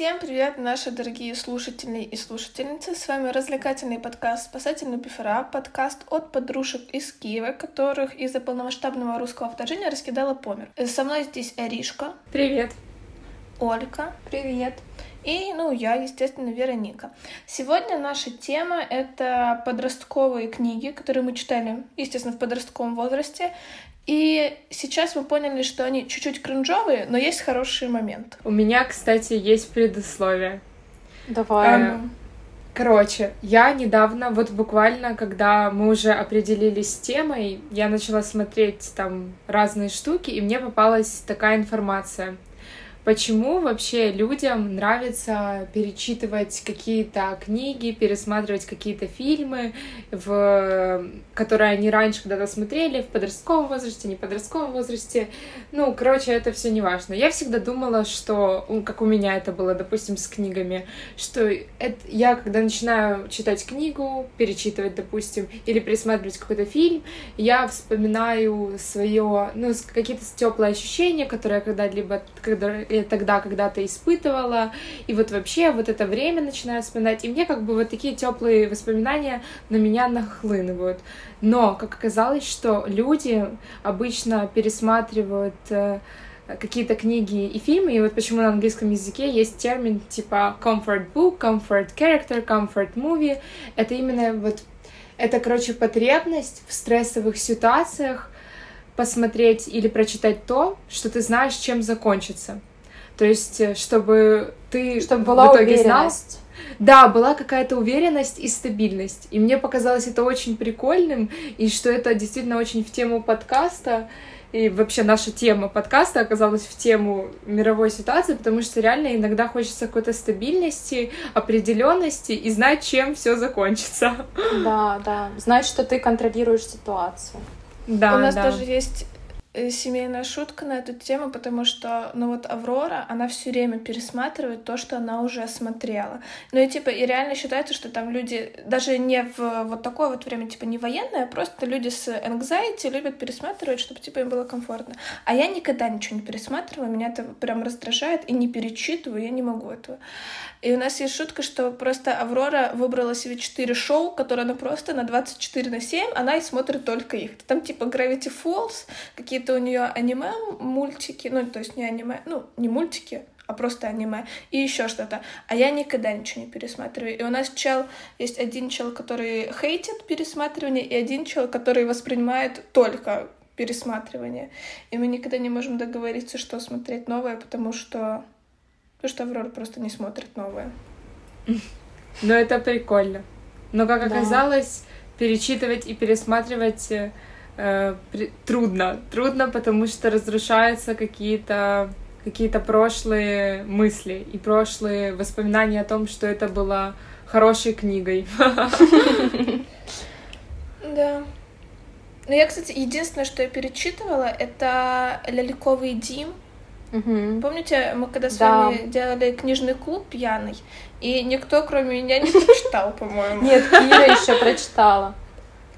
Всем привет, наши дорогие слушатели и слушательницы. С вами развлекательный подкаст «Спасательный буфера», подкаст от подружек из Киева, которых из-за полномасштабного русского вторжения раскидала по миру. Со мной здесь Аришка. Привет. Олька. Привет. И, ну, я, естественно, Вероника. Сегодня наша тема — это подростковые книги, которые мы читали, естественно, в подростковом возрасте. И сейчас мы поняли, что они чуть-чуть кринжовые, но есть хороший момент. У меня, кстати, есть предусловие. Давай. Эм, Короче, я недавно, вот буквально, когда мы уже определились с темой, я начала смотреть там разные штуки, и мне попалась такая информация — Почему вообще людям нравится перечитывать какие-то книги, пересматривать какие-то фильмы, в... которые они раньше когда-то смотрели, в подростковом возрасте, не подростковом возрасте? Ну, короче, это все не важно. Я всегда думала, что, как у меня это было, допустим, с книгами, что это... я, когда начинаю читать книгу, перечитывать, допустим, или пересматривать какой-то фильм, я вспоминаю свое, ну, какие-то теплые ощущения, которые я когда-либо, когда тогда когда-то испытывала, и вот вообще вот это время начинаю вспоминать, и мне как бы вот такие теплые воспоминания на меня нахлынывают. Но, как оказалось, что люди обычно пересматривают э, какие-то книги и фильмы, и вот почему на английском языке есть термин типа comfort book, comfort character, comfort movie. Это именно вот, это, короче, потребность в стрессовых ситуациях посмотреть или прочитать то, что ты знаешь, чем закончится. То есть, э, чтобы ты чтобы была в итоге уверенность. знал. Да, была какая-то уверенность и стабильность. И мне показалось это очень прикольным, и что это действительно очень в тему подкаста. И вообще наша тема подкаста оказалась в тему мировой ситуации, потому что реально иногда хочется какой-то стабильности, определенности и знать, чем все закончится. Да, да. Знать, что ты контролируешь ситуацию. Да, У нас да. даже есть семейная шутка на эту тему, потому что, ну вот Аврора, она все время пересматривает то, что она уже смотрела. Ну и типа, и реально считается, что там люди, даже не в вот такое вот время, типа не военное, а просто люди с anxiety любят пересматривать, чтобы типа им было комфортно. А я никогда ничего не пересматриваю, меня это прям раздражает и не перечитываю, я не могу этого. И у нас есть шутка, что просто Аврора выбрала себе 4 шоу, которые она просто на 24 на 7, она и смотрит только их. Там типа Gravity Falls, какие-то у нее аниме, мультики, ну то есть не аниме, ну не мультики, а просто аниме, и еще что-то. А я никогда ничего не пересматриваю. И у нас чел, есть один чел, который хейтит пересматривание, и один чел, который воспринимает только пересматривание. И мы никогда не можем договориться, что смотреть новое, потому что Потому что Аврора просто не смотрит новое. Но это прикольно. Но, как оказалось, перечитывать и пересматривать э, э, при... трудно. Трудно, потому что разрушаются какие-то какие-то прошлые мысли и прошлые воспоминания о том, что это было хорошей книгой. Да. Ну, я, кстати, единственное, что я перечитывала, это «Ляльковый Дим», Угу. Помните, мы когда с да. вами делали книжный клуб пьяный, и никто, кроме меня, не прочитал, по-моему. Нет, Кира еще прочитала.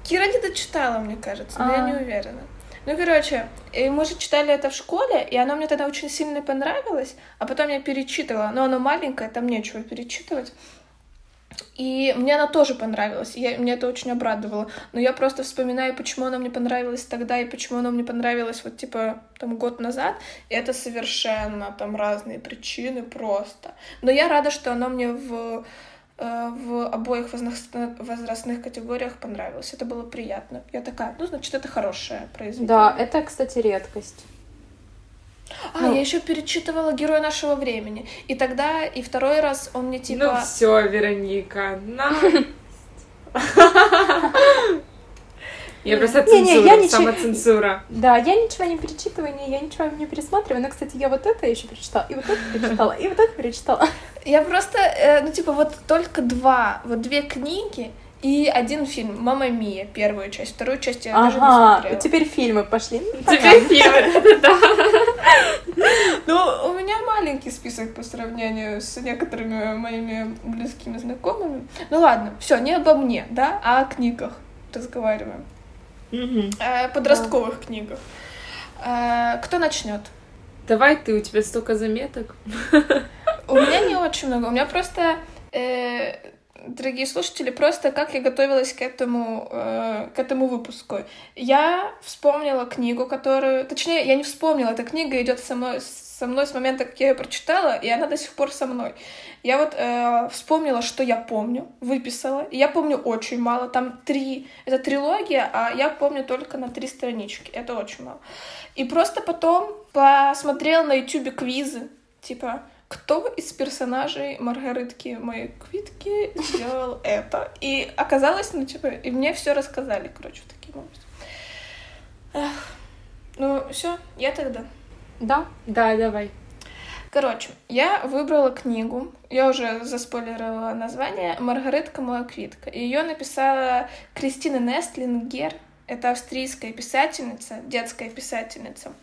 Кира не дочитала, мне кажется, но я не а. уверена. Ну, короче, мы же читали это в школе, и оно мне тогда очень сильно понравилось, а потом я перечитывала. Но оно маленькое, там нечего перечитывать. И мне она тоже понравилась, я, мне это очень обрадовало. Но я просто вспоминаю, почему она мне понравилась тогда и почему она мне понравилась вот типа там год назад. И это совершенно там разные причины просто. Но я рада, что она мне в э, в обоих возрастных категориях понравилось. Это было приятно. Я такая, ну, значит, это хорошее произведение. Да, это, кстати, редкость. А, ну, я еще перечитывала Героя нашего времени. И тогда, и второй раз он мне типа. Ну все, Вероника, на. Я просто цензура, самоцензура. Да, я ничего не перечитываю, я ничего не пересматриваю. Но, кстати, я вот это еще перечитала, и вот это перечитала, и вот это перечитала. Я просто, э, ну, типа, вот только два, вот две книги, и один фильм «Мама Мия», первую часть, вторую часть я ага, даже не смотрела. теперь фильмы пошли. Теперь фильмы, да. Ну, у меня маленький список по сравнению с некоторыми моими близкими знакомыми. Ну ладно, все, не обо мне, да, а о книгах разговариваем. О подростковых книгах. Э, кто начнет? Давай ты, у тебя столько заметок. У меня не очень много. У меня просто э, дорогие слушатели, просто как я готовилась к этому, э, к этому выпуску. Я вспомнила книгу, которую... Точнее, я не вспомнила, эта книга идет со мной, со мной с момента, как я ее прочитала, и она до сих пор со мной. Я вот э, вспомнила, что я помню, выписала. И я помню очень мало. Там три... Это трилогия, а я помню только на три странички. Это очень мало. И просто потом посмотрела на ютубе квизы. Типа, кто из персонажей Маргаритки моей квитки сделал это. И оказалось, ну, типа, и мне все рассказали, короче, таким образом. Эх. Ну, все, я тогда. Да? Да, давай. Короче, я выбрала книгу, я уже заспойлерила название «Маргаритка моя квитка». Ее написала Кристина Нестлингер, это австрийская писательница, детская писательница,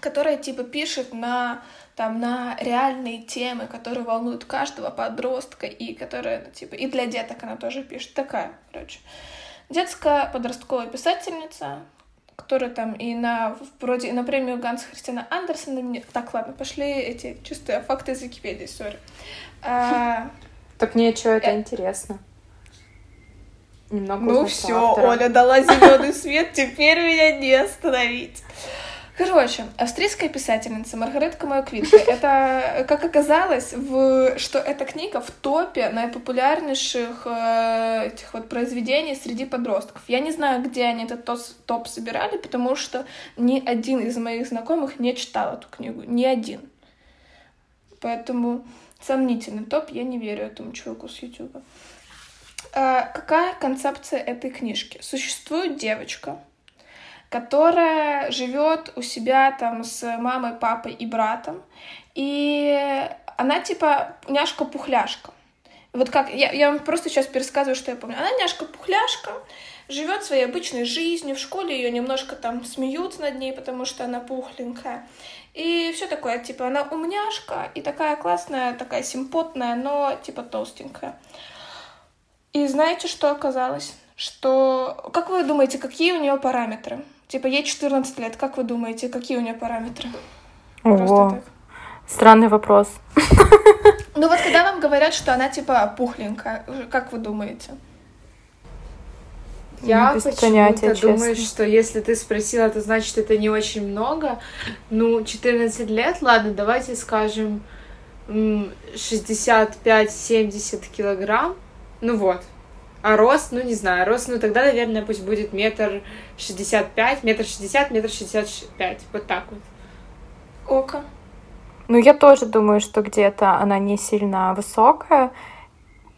которая типа пишет на там на реальные темы, которые волнуют каждого подростка и которые, типа, и для деток она тоже пишет. Такая, короче. Детская подростковая писательница, которая там и на вроде и на премию Ганса Христиана Андерсона. Так, ладно, пошли эти чистые факты из Википедии, сори. А... Так мне что это э... интересно. Немного ну все, Оля дала зеленый свет, теперь меня не остановить. Короче, австрийская писательница Маргаретка Мояквитка. Это, как оказалось, в, что эта книга в топе наипопулярнейших э, этих вот произведений среди подростков. Я не знаю, где они этот топ собирали, потому что ни один из моих знакомых не читал эту книгу. Ни один. Поэтому сомнительный топ, я не верю этому чуваку с Ютуба. Э, какая концепция этой книжки? Существует девочка, которая живет у себя там с мамой, папой и братом. И она типа няшка-пухляшка. Вот как, я, я вам просто сейчас пересказываю, что я помню. Она няшка-пухляшка, живет своей обычной жизнью, в школе ее немножко там смеются над ней, потому что она пухленькая. И все такое, типа, она умняшка и такая классная, такая симпотная, но типа толстенькая. И знаете, что оказалось? Что, как вы думаете, какие у нее параметры? Типа, ей 14 лет, как вы думаете, какие у нее параметры? Ого. Странный вопрос. Ну вот когда вам говорят, что она типа пухленькая, как вы думаете? Я почему-то думаю, что если ты спросила, то значит это не очень много. Ну, 14 лет, ладно, давайте скажем 65-70 килограмм. Ну вот, а рост, ну не знаю, рост, ну тогда, наверное, пусть будет метр шестьдесят пять, метр шестьдесят, метр шестьдесят пять, вот так вот. Око. Ну, я тоже думаю, что где-то она не сильно высокая,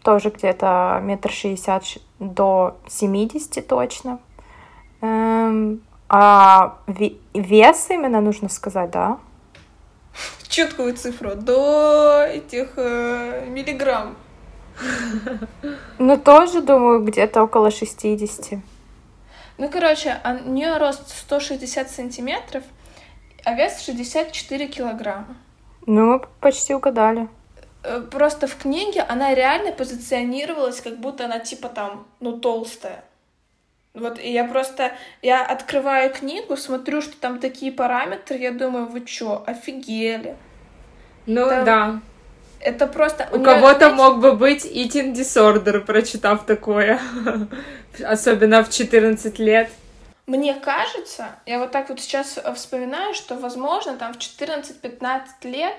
тоже где-то метр шестьдесят до семидесяти точно. Эм, а вес именно нужно сказать, да? Четкую цифру до этих э, миллиграмм. Ну, тоже, думаю, где-то около 60. Ну, короче, а у нее рост 160 сантиметров, а вес 64 килограмма. Ну, мы почти угадали. Э, просто в книге она реально позиционировалась, как будто она типа там, ну, толстая. Вот, и я просто, я открываю книгу, смотрю, что там такие параметры, я думаю, вы чё, офигели? Ну, там... да. Это просто... У, у кого-то мог бы быть eating disorder, прочитав такое. Особенно в 14 лет. Мне кажется, я вот так вот сейчас вспоминаю, что, возможно, там в 14-15 лет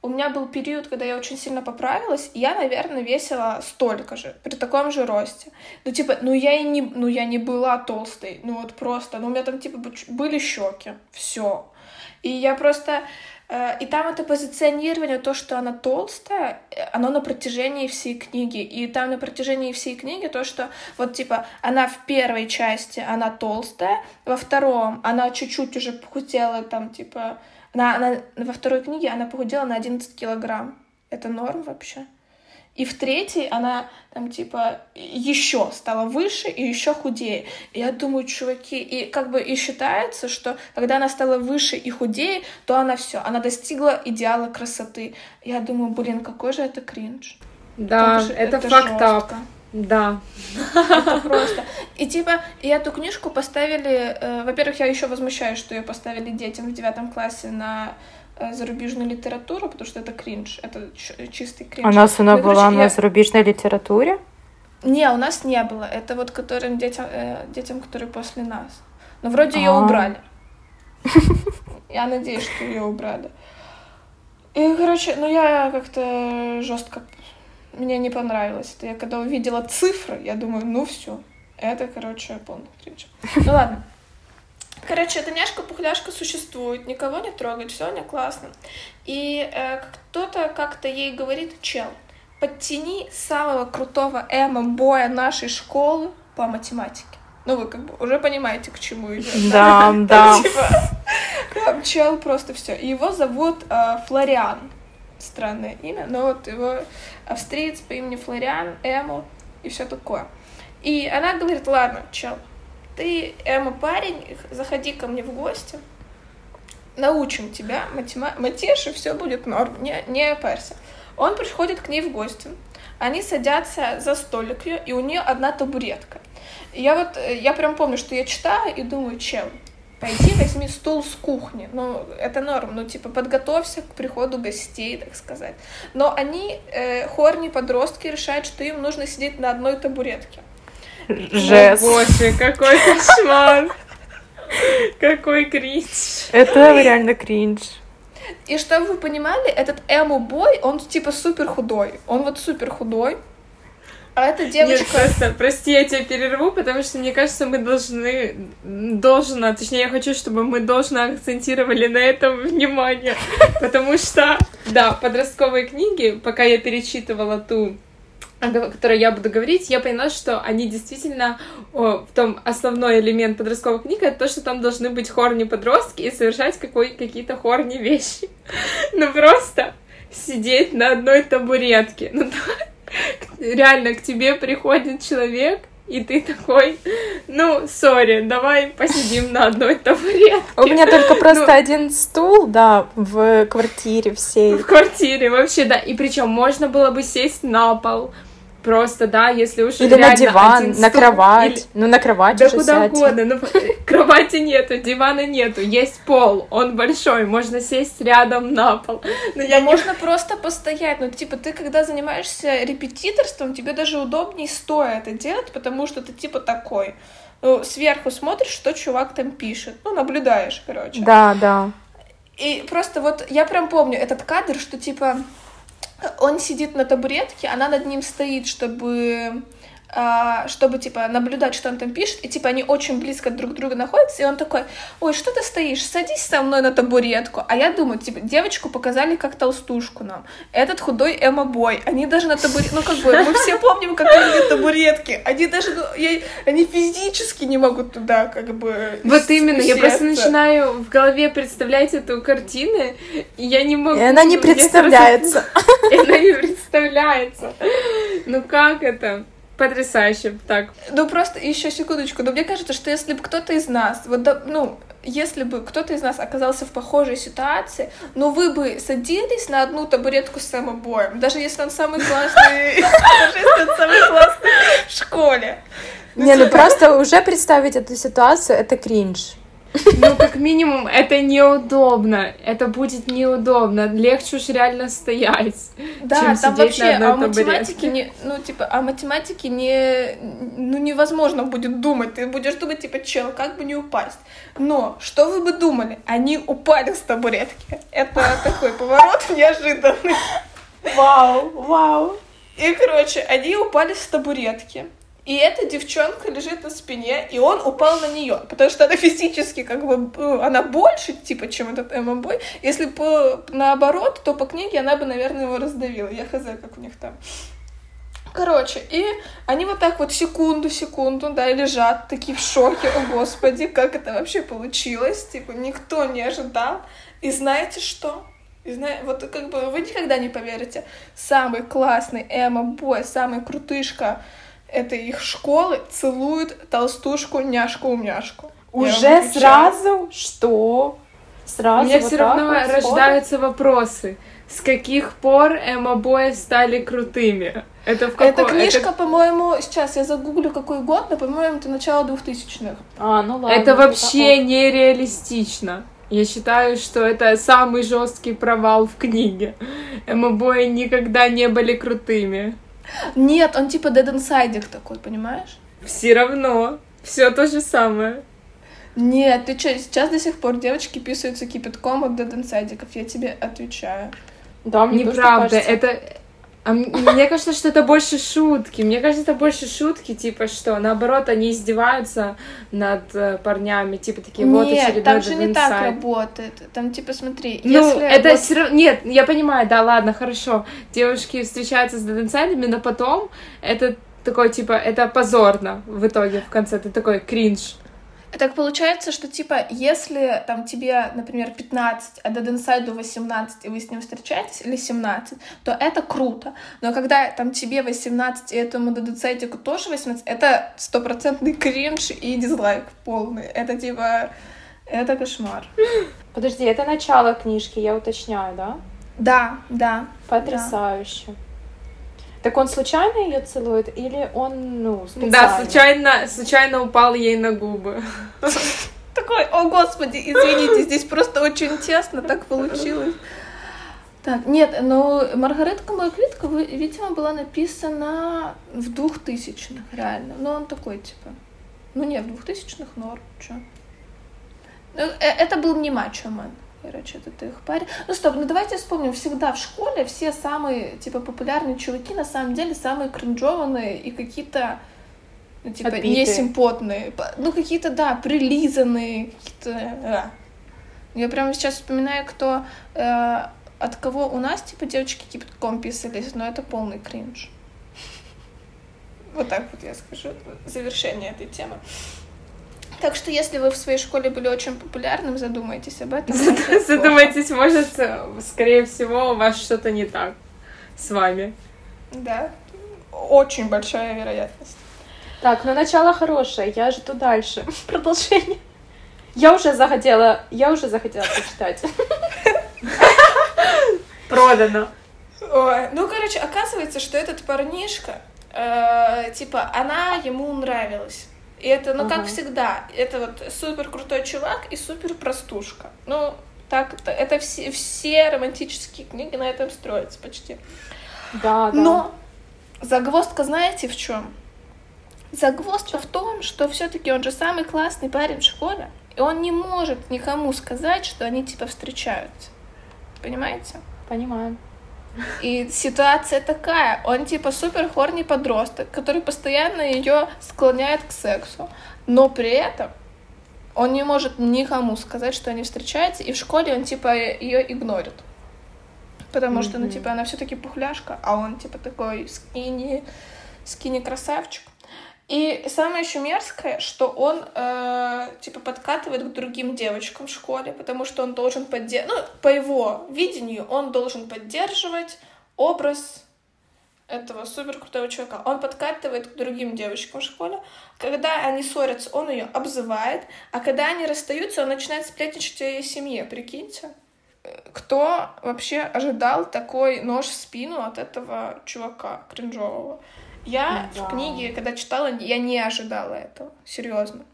у меня был период, когда я очень сильно поправилась, и я, наверное, весила столько же, при таком же росте. Ну, типа, ну я и не, ну я не была толстой, ну вот просто, ну у меня там, типа, были щеки, все. И я просто и там это позиционирование, то, что она толстая, э, оно на протяжении всей книги. И там на протяжении всей книги то, что вот типа она в первой части она толстая, во втором она чуть-чуть уже похудела, там типа... Она, она, во второй книге она похудела на 11 килограмм. Это норм вообще? И в третьей она там типа еще стала выше и еще худее. И я думаю, чуваки, и как бы и считается, что когда она стала выше и худее, то она все, она достигла идеала красоты. Я думаю, блин, какой же это кринж. Да, это, это, это факт up. Да. Это просто. И типа, и эту книжку поставили. Э, во-первых, я еще возмущаюсь, что ее поставили детям в девятом классе на зарубежную литературу, потому что это кринж, это чистый кринж. А у нас она ну, была короче, на я... зарубежной литературе? Не, у нас не было. Это вот которым детям, э, детям, которые после нас. Но вроде ее а. убрали. Я надеюсь, что ее убрали. И, короче, ну я как-то жестко мне не понравилось. Это я когда увидела цифры, я думаю, ну все, это, короче, полный кринж. Ну ладно. Короче, эта няшка-пухляшка существует, никого не трогает, все не классно. И э, кто-то как-то ей говорит, чел, подтяни самого крутого эмо-боя нашей школы по математике. Ну, вы как бы уже понимаете, к чему идет. Да, да. Типа, там чел просто все. Его зовут э, Флориан. Странное имя, но вот его австриец по имени Флориан, Эмо и все такое. И она говорит, ладно, чел, ты, Эма, парень, заходи ко мне в гости, научим тебя матема... матеше, все будет норм, не, не парься. Он приходит к ней в гости, они садятся за столик ее, и у нее одна табуретка. Я вот, я прям помню, что я читаю и думаю, чем? Пойди возьми стул с кухни. Ну, это норм. Ну, типа, подготовься к приходу гостей, так сказать. Но они, э, хорни подростки, решают, что им нужно сидеть на одной табуретке. Жест. О, боже, какой кошмар. Какой кринж. Это реально кринж. И чтобы вы понимали, этот эмо-бой, он типа супер худой. Он вот супер худой. А эта девочка... Нет, просто, прости, я тебя перерву, потому что мне кажется, мы должны, должна, точнее, я хочу, чтобы мы должны акцентировали на этом внимание, потому что, да, подростковые книги, пока я перечитывала ту о которой я буду говорить, я поняла, что они действительно о, в том основной элемент подростковых книг это то, что там должны быть хорни подростки и совершать какой, какие-то хорни вещи. Ну просто сидеть на одной табуретке. Ну, реально к тебе приходит человек, и ты такой, ну, сори, давай посидим на одной табуретке. У меня только просто ну, один стул, да, в квартире всей. В квартире, вообще, да. И причем можно было бы сесть на пол, Просто, да, если уж Или на диван, на кровать. Или... Ну, на кровать Да куда сядьте. угодно. Ну, кровати нету, дивана нету. Есть пол, он большой, можно сесть рядом на пол. Но я можно не... просто постоять. Ну, типа, ты когда занимаешься репетиторством, тебе даже удобнее стоя это делать, потому что ты, типа, такой. Ну, сверху смотришь, что чувак там пишет. Ну, наблюдаешь, короче. Да, да. И просто вот я прям помню этот кадр, что, типа, он сидит на табуретке, она над ним стоит, чтобы чтобы, типа, наблюдать, что он там пишет, и, типа, они очень близко друг к другу находятся, и он такой, ой, что ты стоишь, садись со мной на табуретку, а я думаю, типа, девочку показали как толстушку нам, этот худой эмо-бой, они даже на табуретке, ну, как бы, мы все помним, как они табуретки, они даже, ну, я, они физически не могут туда, как бы, Вот именно, я просто начинаю в голове представлять эту картину, и я не могу... И она не представляется. И она не представляется. Ну, как это? Потрясающе, так. Ну просто еще секундочку. Но мне кажется, что если бы кто-то из нас, вот ну, если бы кто-то из нас оказался в похожей ситуации, ну вы бы садились на одну табуретку с самобоем, даже если он самый классный, даже если он самый классный в школе. Не, ну просто уже представить эту ситуацию, это кринж. Ну, как минимум, это неудобно. Это будет неудобно. Легче уж реально стоять. Да, чем там вообще о математике не. Ну, типа, о математике не. Ну, невозможно будет думать. Ты будешь думать, типа, чел, как бы не упасть. Но что вы бы думали? Они упали с табуретки. Это такой поворот неожиданный. Вау, вау. И, короче, они упали с табуретки. И эта девчонка лежит на спине, и он упал на нее, потому что она физически как бы ну, она больше типа, чем этот ММБ. Если бы наоборот, то по книге она бы, наверное, его раздавила. Я хз, как у них там. Короче, и они вот так вот секунду-секунду, да, лежат, такие в шоке, о господи, как это вообще получилось, типа, никто не ожидал. И знаете что? И зна... Вот как бы вы никогда не поверите, самый классный эмо-бой, самый крутышка, этой их школы целуют толстушку няшку-умняшку. Уже сразу? Что? Сразу? У меня вот все равно вот рождаются вопросы. С каких пор эмо-бои стали крутыми? Это в каком... Эта книжка, это... по-моему, сейчас я загуглю какой год, но, по-моему, это начало двухтысячных. А, ну ладно. Это вообще нереалистично. Я считаю, что это самый жесткий провал в книге. Эмобои никогда не были крутыми. Нет, он типа Dead Inside такой, понимаешь? Все равно. Все то же самое. Нет, ты что, сейчас до сих пор девочки писаются кипятком от Dead Inside, я тебе отвечаю. Да, мне Неправда, это, а мне кажется, что это больше шутки. Мне кажется, это больше шутки, типа что, наоборот, они издеваются над э, парнями, типа такие, вот Нет, очередной там же не так работает. Там, типа, смотри, ну, если... это вот... все равно... Нет, я понимаю, да, ладно, хорошо. Девушки встречаются с деденсайдами, но потом это такой, типа, это позорно в итоге, в конце. Ты такой кринж. Так получается, что, типа, если там тебе, например, 15, а Dead Inside 18, и вы с ним встречаетесь, или 17, то это круто. Но когда там тебе 18, и этому Dead Inside тоже 18, это стопроцентный кринж и дизлайк полный. Это, типа, это кошмар. Подожди, это начало книжки, я уточняю, да? Да, да. Потрясающе. Да. Так он случайно ее целует или он, ну, специально? Да, случайно, случайно упал ей на губы. Такой, о господи, извините, здесь просто очень тесно, так получилось. Так, нет, ну, Маргаретка моя клетка, видимо, была написана в двухтысячных, реально. Ну, он такой, типа, ну, не, в двухтысячных норм, чё. Ну, э, это был не мачо-мен. Короче, это их парень. Ну стоп, ну давайте вспомним, всегда в школе все самые, типа, популярные чуваки на самом деле самые кринжованные и какие-то, ну, типа, Отбитые. несимпотные. Ну, какие-то, да, прилизанные, какие-то... Да. Я прямо сейчас вспоминаю, кто... Э, от кого у нас, типа, девочки кипятком писались, но это полный кринж. Вот так вот я скажу. Завершение этой темы. Так что, если вы в своей школе были очень популярным, задумайтесь об этом. Задумайтесь, может, скорее всего, у вас что-то не так с вами. Да, очень большая вероятность. Так, ну начало хорошее, я жду дальше. Продолжение. Я уже захотела, я уже захотела почитать. Продано. Ой, ну, короче, оказывается, что этот парнишка, э, типа, она ему нравилась. И это, ну, ага. как всегда, это вот супер крутой чувак и супер простушка. Ну, так, это все, все романтические книги на этом строятся почти. Да, да. Но загвоздка знаете в чем? Загвоздка в том, что все-таки он же самый классный парень в школе, и он не может никому сказать, что они типа встречаются. Понимаете? Понимаю. И ситуация такая, он типа супер хорный подросток, который постоянно ее склоняет к сексу, но при этом он не может никому сказать, что они встречаются, и в школе он типа ее игнорит. Потому mm-hmm. что, ну, типа, она все-таки пухляшка, а он типа такой скини, скини красавчик. И самое еще мерзкое, что он э, типа подкатывает к другим девочкам в школе, потому что он должен поддерживать, ну, по его видению, он должен поддерживать образ этого супер крутого чувака. Он подкатывает к другим девочкам в школе. Когда они ссорятся, он ее обзывает, а когда они расстаются, он начинает сплетничать о ее семье, прикиньте. Кто вообще ожидал такой нож в спину от этого чувака кринжового? Я да. в книге, когда читала, я не ожидала этого. Серьезно.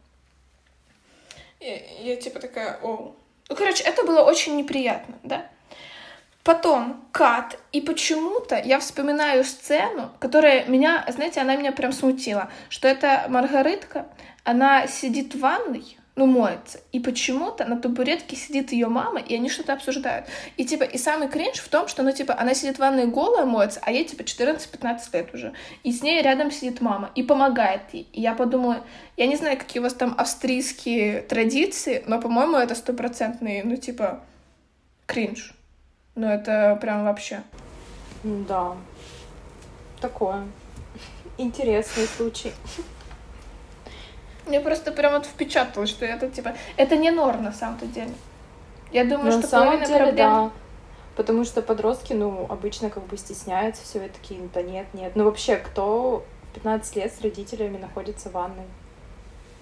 Я, я типа такая, о. Ну, короче, это было очень неприятно, да? Потом кат, и почему-то я вспоминаю сцену, которая меня, знаете, она меня прям смутила, что это Маргаритка, она сидит в ванной, ну, моется. И почему-то на табуретке сидит ее мама, и они что-то обсуждают. И, типа, и самый кринж в том, что, ну, типа, она сидит в ванной голая, моется, а ей, типа, 14-15 лет уже. И с ней рядом сидит мама и помогает ей. И я подумала, я не знаю, какие у вас там австрийские традиции, но, по-моему, это стопроцентный, ну, типа, кринж. Ну, это прям вообще. Да. Такое. Интересный случай. Мне просто прям вот впечаталось, что это типа... Это не норм на самом-то деле. Я думаю, на что самом деле, проблем... да. Потому что подростки, ну, обычно как бы стесняются все это такие, да нет, нет. Ну, вообще, кто в 15 лет с родителями находится в ванной?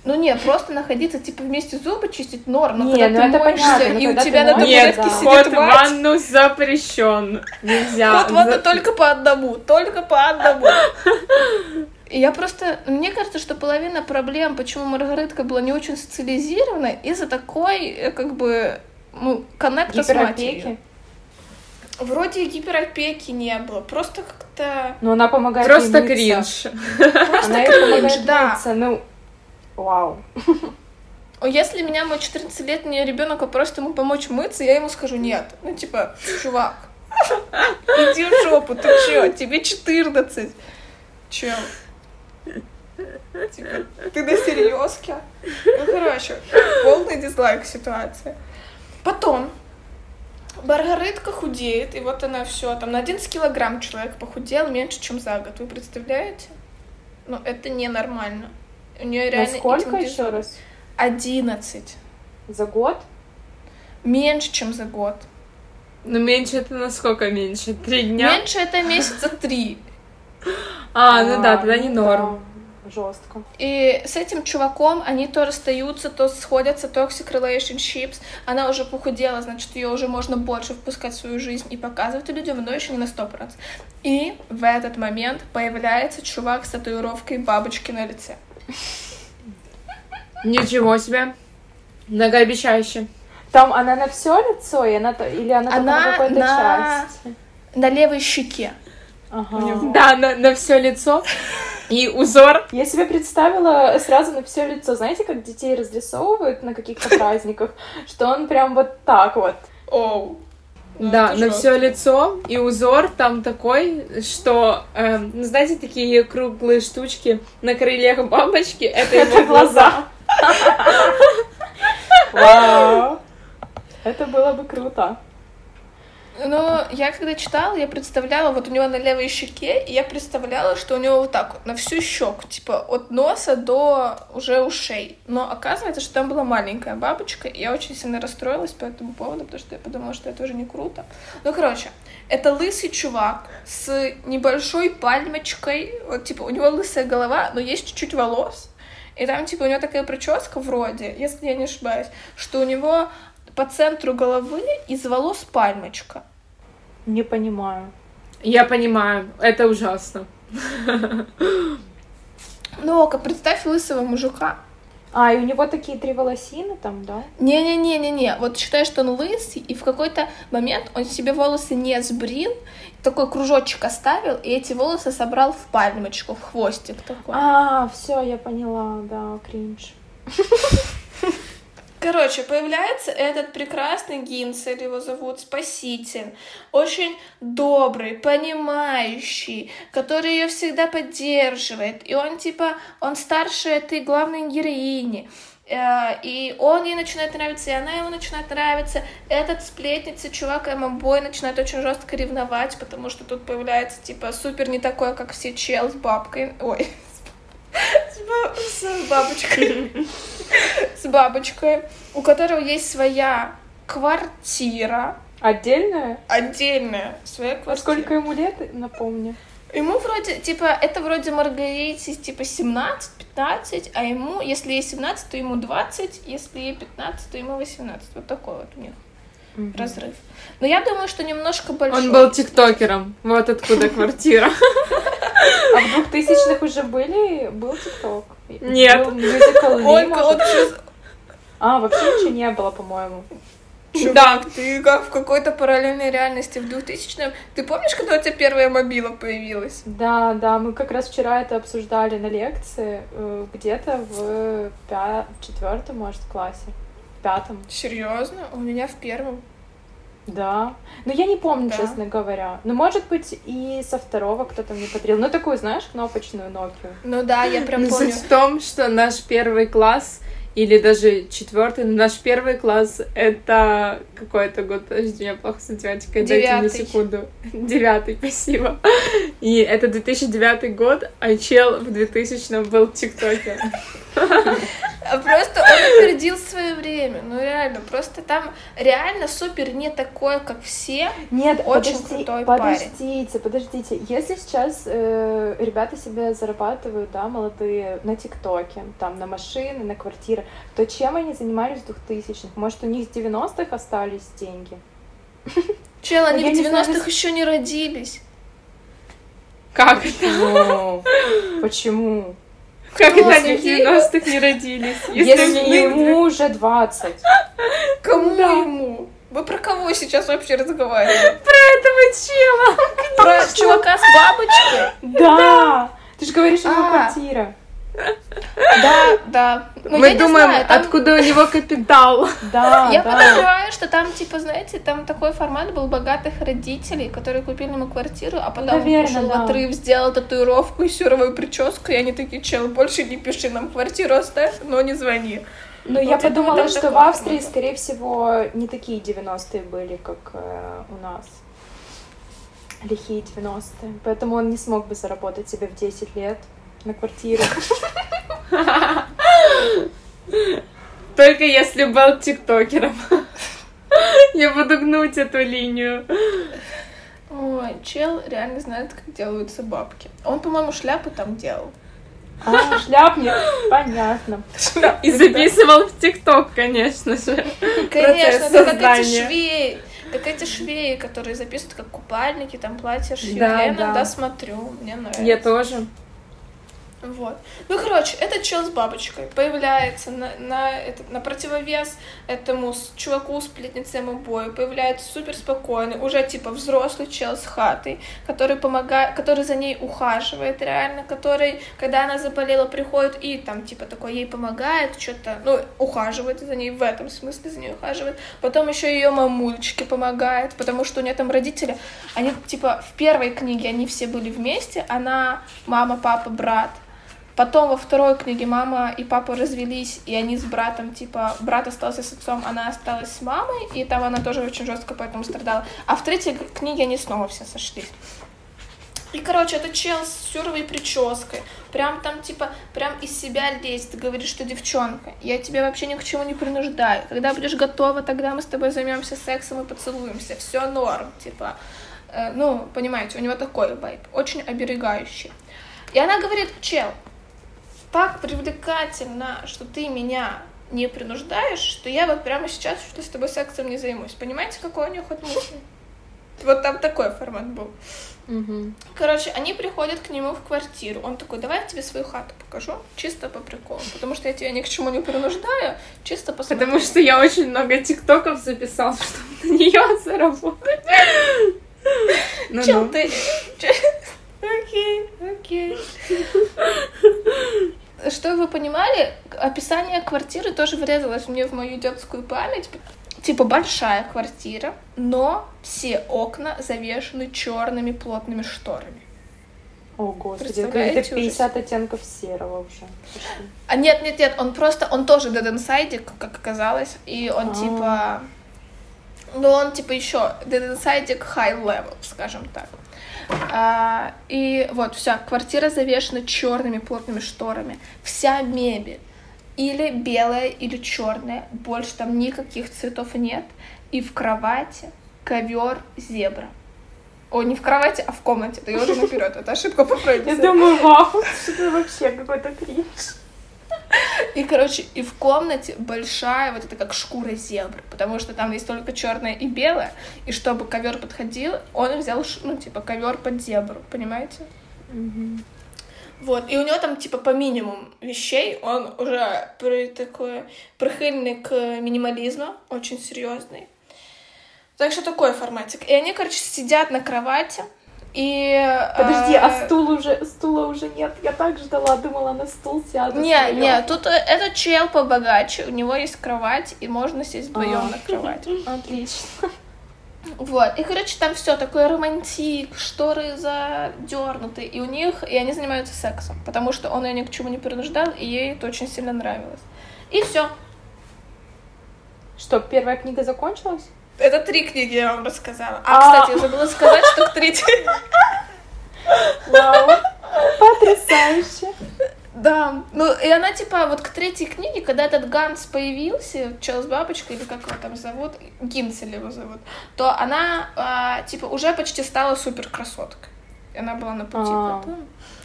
Ну нет, просто находиться, типа, вместе зубы чистить норм, но не, когда ну, ты моешься, понятно, и у тебя на табуретке да. сидит Ход в ванну запрещен. Нельзя. Ход в ванну только по одному, только по одному. И я просто... Мне кажется, что половина проблем, почему Маргаритка была не очень социализирована, из-за такой, э, как бы, ну, коннекта с матерью. Вроде гиперопеки не было, просто как-то... Ну, она помогает Просто кринж. Просто она кринж, да. Ну, вау. Если меня мой 14-летний ребенок попросит ему помочь мыться, я ему скажу нет. Ну, типа, чувак, иди в жопу, ты чё, тебе 14. Чё? Типа, ты на серьезке? Ну, короче, полный дизлайк ситуации. Потом Маргаритка худеет, и вот она все, там на 11 килограмм человек похудел меньше, чем за год. Вы представляете? Ну, это ненормально. У нее реально... сколько еще раз? 11. За год? Меньше, чем за год. Ну, меньше это насколько меньше? Три дня? Меньше это месяца три. А, ну да, тогда не норм жестко. И с этим чуваком они то расстаются, то сходятся, toxic relationships. Она уже похудела, значит, ее уже можно больше впускать в свою жизнь и показывать людям, но еще не на 100%. И в этот момент появляется чувак с татуировкой бабочки на лице. Ничего себе. Многообещающе. Там она на все лицо, и она, или она, она на какой-то на... части? На левой щеке. Ага. Да, на, на все лицо. И узор. Я себе представила сразу на все лицо. Знаете, как детей разрисовывают на каких-то праздниках, что он прям вот так вот. Оу. Ну, да, на все лицо и узор там такой, что, э, знаете, такие круглые штучки на крыльях бабочки, это его глаза. Вау! Это было бы круто. Но я когда читала, я представляла, вот у него на левой щеке, и я представляла, что у него вот так вот, на всю щеку, типа от носа до уже ушей. Но оказывается, что там была маленькая бабочка, и я очень сильно расстроилась по этому поводу, потому что я подумала, что это уже не круто. Ну, короче, это лысый чувак с небольшой пальмочкой, вот, типа, у него лысая голова, но есть чуть-чуть волос, и там, типа, у него такая прическа вроде, если я не ошибаюсь, что у него по центру головы из волос пальмочка. Не понимаю. Я понимаю, это ужасно. Ну, ка представь лысого мужика. А, и у него такие три волосины там, да? Не-не-не-не-не. Вот считай, что он лысый, и в какой-то момент он себе волосы не сбрил, такой кружочек оставил, и эти волосы собрал в пальмочку, в хвостик такой. А, все, я поняла, да, кринж. Короче, появляется этот прекрасный Гинцель, его зовут Спаситель, очень добрый, понимающий, который ее всегда поддерживает. И он типа, он старше этой главной героини. Э, и он ей начинает нравиться, и она ему начинает нравиться. Этот сплетница, чувак Эмма-бой начинает очень жестко ревновать, потому что тут появляется, типа, супер не такой, как все чел с бабкой. Ой, с бабочкой. С бабочкой, у которого есть своя квартира. Отдельная? Отдельная. Своя квартира. А сколько ему лет, напомню? Ему вроде, типа, это вроде Маргарите, типа, 17-15, а ему, если ей 17, то ему 20, если ей 15, то ему 18. Вот такой вот у них mm-hmm. разрыв. Но я думаю, что немножко больше. Он был тиктокером. Вот откуда квартира. А в двухтысячных уже были, был ТикТок? Нет. Был А, вообще ничего не было, по-моему. Чувак, ты как в какой-то параллельной реальности в 2000-м. Ты помнишь, когда у тебя первая мобила появилась? Да, да, мы как раз вчера это обсуждали на лекции, э, где-то в, пя... в четвертом, может, классе, в пятом. Серьезно? У меня в первом. Да. Но я не помню, да. честно говоря. Ну, может быть, и со второго кто-то мне подарил. Ну, такую, знаешь, кнопочную Nokia. Ну да, я прям помню. Суть в том, что наш первый класс или даже четвертый, но наш первый класс это какой это год, подожди, у меня плохо с математикой, дайте мне секунду. Девятый, спасибо. И это 2009 год, а чел в 2000 был тиктокер. А просто он опередил свое время. Ну реально, просто там реально супер не такой, как все. Нет, очень подожди, крутой подождите, парень. подождите. Если сейчас э, ребята себе зарабатывают, да, молодые, на ТикТоке, там, на машины, на квартиры, то чем они занимались в 2000-х? Может, у них с 90-х остались деньги? Чел, они в 90-х еще не родились. Как это? Почему? Как это они в 90-х не родились? Если ему уже 20. Кому ему? Вы про кого сейчас вообще разговариваете? Про этого чела. Про чувака с бабочкой? Да. Ты же говоришь, его квартира. Да, да. Ну, Мы думаем, знаю, там... откуда у него капитал. Да, Я да. подозреваю, что там, типа, знаете, там такой формат был богатых родителей, которые купили ему квартиру, а потом Наверное, пошел да. в отрыв, сделал татуировку и сюровую прическу, и они такие, чел, больше не пиши нам квартиру оставь, но не звони. Ну, я подумала, что в Австрии, формата. скорее всего, не такие 90-е были, как э, у нас. Лихие 90-е. Поэтому он не смог бы заработать себе в 10 лет на квартиру. Только если был тиктокером. Я буду гнуть эту линию. Ой, чел реально знает, как делаются бабки. Он, по-моему, шляпы там делал. А, шляпник, понятно. И записывал в ТикТок, конечно же. Конечно, как эти швеи, как эти швеи, которые записывают как купальники, там платья шьют. Да, я иногда смотрю, мне нравится. Я тоже. Вот. Ну, короче, этот чел с бабочкой появляется на, на, этот, на противовес этому с, чуваку с плетницем бою, появляется супер спокойный, уже типа взрослый чел с хатой, который помогает, который за ней ухаживает реально, который, когда она заболела, приходит и там типа такой ей помогает, что-то, ну, ухаживает за ней, в этом смысле за ней ухаживает. Потом еще ее мамулечке помогает, потому что у нее там родители, они типа в первой книге они все были вместе, она, мама, папа, брат, Потом во второй книге мама и папа развелись, и они с братом, типа, брат остался с отцом, она осталась с мамой, и там она тоже очень жестко поэтому страдала. А в третьей книге они снова все сошлись. И, короче, это чел с сюровой прической. Прям там, типа, прям из себя лезет. Говорит, что девчонка, я тебя вообще ни к чему не принуждаю. Когда будешь готова, тогда мы с тобой займемся сексом и поцелуемся. Все норм, типа. Э, ну, понимаете, у него такой вайп. Очень оберегающий. И она говорит, чел, так привлекательно, что ты меня не принуждаешь, что я вот прямо сейчас что с тобой сексом не займусь. Понимаете, какой у них ход мысли? Вот там такой формат был. Угу. Короче, они приходят к нему в квартиру. Он такой, давай я тебе свою хату покажу, чисто по приколу. Потому что я тебя ни к чему не принуждаю, чисто посмотри. Потому что я очень много тиктоков записал, чтобы на нее заработать. Ну, Чел ты... Окей, окей. Чтобы вы понимали, описание квартиры тоже врезалось мне в мою детскую память. Типа большая квартира, но все окна завешены черными плотными шторами. О, господи, это 50 оттенков серого уже. А нет, нет, нет, он просто, он тоже Dead Inside, как оказалось, и он А-а-а. типа, ну он типа еще Dead Inside High Level, скажем так. А, и вот, вся квартира завешена черными плотными шторами. Вся мебель или белая, или черная. Больше там никаких цветов нет. И в кровати ковер зебра. О, не в кровати, а в комнате. Да я уже наперед. Это ошибка по Я думаю, вау, что это вообще какой-то кринж. И, короче, и в комнате большая, вот это как шкура зебры, потому что там есть только черное и белое, и чтобы ковер подходил, он взял, ну, типа, ковер под зебру, понимаете? Mm-hmm. Вот, и у него там, типа, по минимум вещей, он уже при, такой прихильный к минимализму, очень серьезный. Так что такой форматик. И они, короче, сидят на кровати, и... Подожди, а э, стул уже, стула уже нет? Я так ждала, думала, на стул сяду. Не, не, тут э, этот чел побогаче, у него есть кровать, и можно сесть вдвоем а. на кровать. Отлично. Вот, и, короче, там все такой романтик, шторы задернуты, и у них, и они занимаются сексом, потому что он ее ни к чему не принуждал, и ей это очень сильно нравилось. И все. Что, первая книга закончилась? Это три книги я вам рассказала. А, а... кстати, я забыла сказать, что к третьей... Вау, потрясающе. Да, ну и она типа вот к третьей книге, когда этот Ганс появился, чел с бабочкой, или как его там зовут, Гинцель его зовут, то она а, типа уже почти стала супер красоткой. Она была на пути.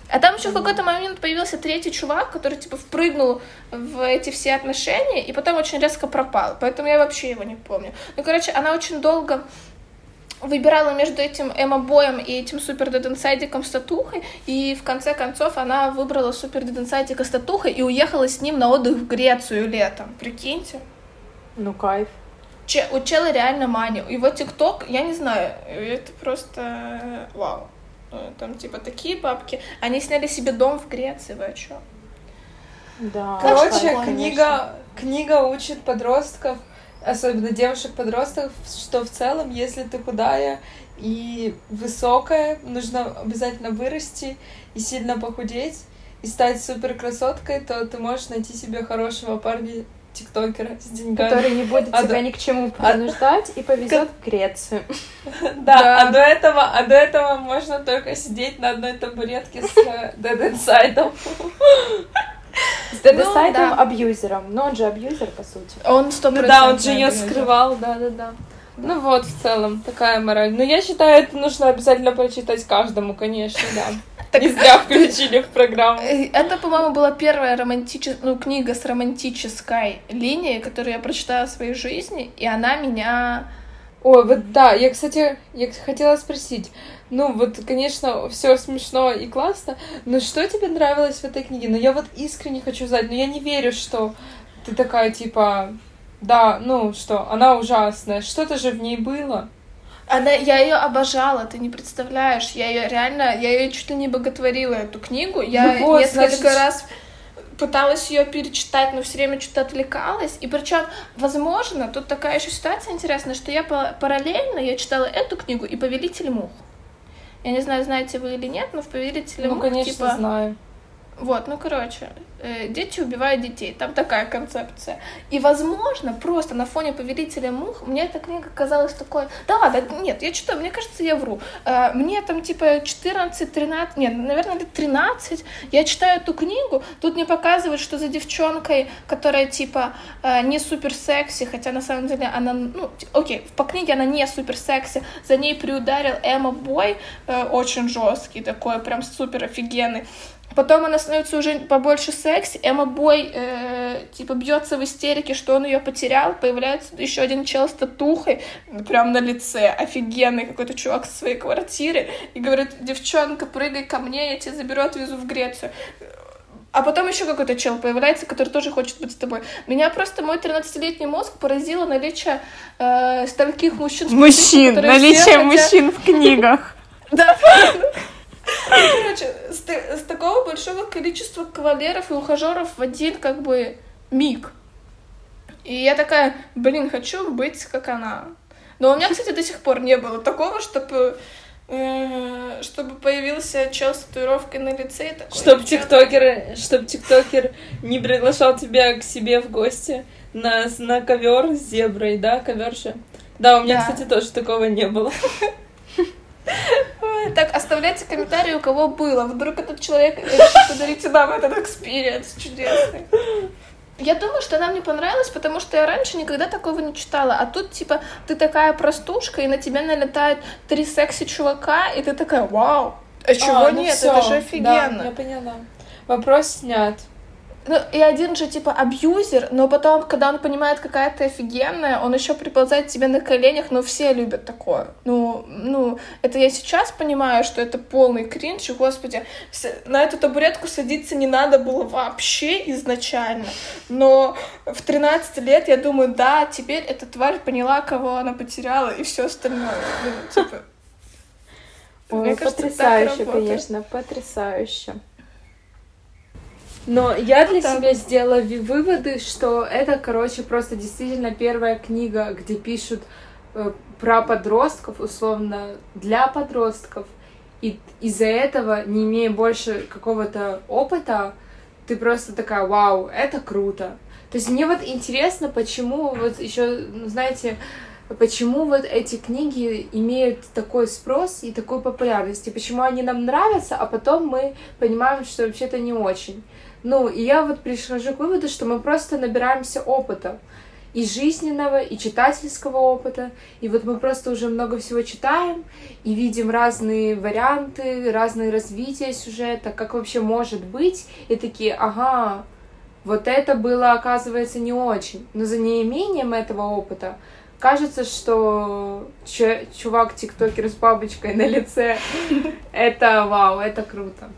А там еще в какой-то момент появился третий чувак, который типа впрыгнул в эти все отношения и потом очень резко пропал. Поэтому я вообще его не помню. Ну, короче, она очень долго выбирала между этим эмо-боем и этим супер деденсайдиком с татухой, и в конце концов она выбрала супер деденсайдика с татухой и уехала с ним на отдых в Грецию летом. Прикиньте. Ну, кайф. Че, у чела реально мани. Его ТикТок, я не знаю, это просто вау. Э, там типа такие бабки. Они сняли себе дом в Греции, вы о чем? Да. Короче, кайф, книга, книга учит подростков особенно девушек-подростков, что в целом, если ты худая и высокая, нужно обязательно вырасти и сильно похудеть и стать супер красоткой, то ты можешь найти себе хорошего парня тиктокера с деньгами. Который не будет а тебя до... ни к чему принуждать а... и повезет в Грецию. Да, а до этого, а до этого можно только сидеть на одной табуретке с Dead э, Inside. С дедесайдом ну, да. абьюзером. Но он же абьюзер, по сути. Он сто ну, Да, он же ее скрывал, да-да-да. Ну вот, в целом, такая мораль. Но я считаю, это нужно обязательно прочитать каждому, конечно, да. Так не зря включили в программу. Э, это, по-моему, была первая романтическая, ну, книга с романтической линией, которую я прочитала в своей жизни, и она меня... Ой, вот да, я, кстати, я хотела спросить, ну, вот, конечно, все смешно и классно, но что тебе нравилось в этой книге? Ну, я вот искренне хочу знать, но я не верю, что ты такая, типа, да, ну, что, она ужасная, что-то же в ней было. Она, я ее обожала, ты не представляешь, я ее реально, я ее чуть ли не боготворила, эту книгу, я ну вот, несколько значит... раз пыталась ее перечитать, но все время что-то отвлекалась. И причем, возможно, тут такая еще ситуация интересная, что я параллельно я читала эту книгу и Повелитель мух. Я не знаю, знаете вы или нет, но в «Повелителе ну, мух» конечно, типа... знаю. Вот, ну, короче, э, дети убивают детей, там такая концепция. И, возможно, просто на фоне «Повелителя мух» мне эта книга казалась такой... Да ладно, нет, я читаю, мне кажется, я вру. Э, мне там, типа, 14-13, нет, наверное, лет 13, я читаю эту книгу, тут мне показывают, что за девчонкой, которая, типа, э, не супер секси, хотя на самом деле она, ну, окей, по книге она не супер секси, за ней приударил Эмма Бой, очень жесткий такой, прям супер офигенный. Потом она становится уже побольше секси. Эмма Бой э, типа бьется в истерике, что он ее потерял. Появляется еще один чел с татухой прям на лице. Офигенный какой-то чувак со своей квартиры. И говорит, девчонка, прыгай ко мне, я тебя заберу, отвезу в Грецию. А потом еще какой-то чел появляется, который тоже хочет быть с тобой. Меня просто мой 13-летний мозг поразило наличие э, стольких мужчин. Мужчин, наличие мужчин в книгах. Да. Короче, с, с такого большого количества кавалеров и ухажеров в один как бы миг. И я такая, блин, хочу быть как она. Но у меня, кстати, до сих пор не было такого, чтобы э, чтобы появился чел с татуировкой на лице. Такой, чтоб тиктокер, чтоб тиктокер не приглашал тебя к себе в гости на, на ковер с зеброй, да, коверша. Да, у меня, да. кстати, тоже такого не было. Так, оставляйте комментарии, у кого было. Вдруг этот человек решит подарить нам этот experience чудесный. Я думаю, что она мне понравилась, потому что я раньше никогда такого не читала. А тут, типа, ты такая простушка, и на тебя налетают три секси-чувака, и ты такая, вау, а чего а, ну нет? Всё. Это же офигенно. Да, я поняла. Вопрос снят. Ну, и один же, типа, абьюзер, но потом, когда он понимает, какая ты офигенная, он еще приползает тебе на коленях, но все любят такое. Ну, ну, это я сейчас понимаю, что это полный кринж, и, господи, на эту табуретку садиться не надо было вообще изначально. Но в 13 лет я думаю, да, теперь эта тварь поняла, кого она потеряла, и все остальное. Ну, типа... Ой, потрясающе, конечно, потрясающе. Но я для так. себя сделала выводы, что это, короче, просто действительно первая книга, где пишут э, про подростков, условно, для подростков. И из-за этого, не имея больше какого-то опыта, ты просто такая, вау, это круто. То есть мне вот интересно, почему вот еще, ну, знаете, почему вот эти книги имеют такой спрос и такую популярность, и почему они нам нравятся, а потом мы понимаем, что вообще-то не очень. Ну, и я вот прихожу к выводу, что мы просто набираемся опыта и жизненного, и читательского опыта. И вот мы просто уже много всего читаем и видим разные варианты, разные развития сюжета, как вообще может быть. И такие, ага, вот это было, оказывается, не очень. Но за неимением этого опыта кажется, что чувак тиктокер с бабочкой на лице, это вау, это круто.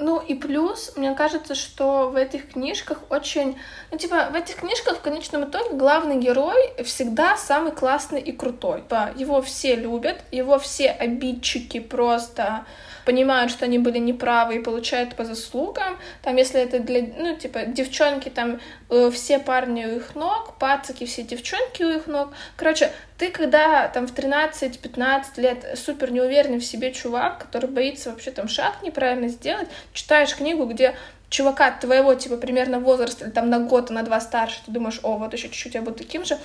Ну и плюс, мне кажется, что в этих книжках очень... Ну, типа, в этих книжках в конечном итоге главный герой всегда самый классный и крутой. Типа, его все любят, его все обидчики просто понимают, что они были неправы и получают по заслугам. Там, если это для, ну, типа, девчонки, там э, все парни у их ног, пацаки все девчонки у их ног. Короче, ты когда там в 13-15 лет супер неуверенный в себе чувак, который боится вообще там шаг неправильно сделать, читаешь книгу, где чувака твоего, типа, примерно возраста, или там на год, на два старше, ты думаешь, о, вот еще чуть-чуть я буду таким же,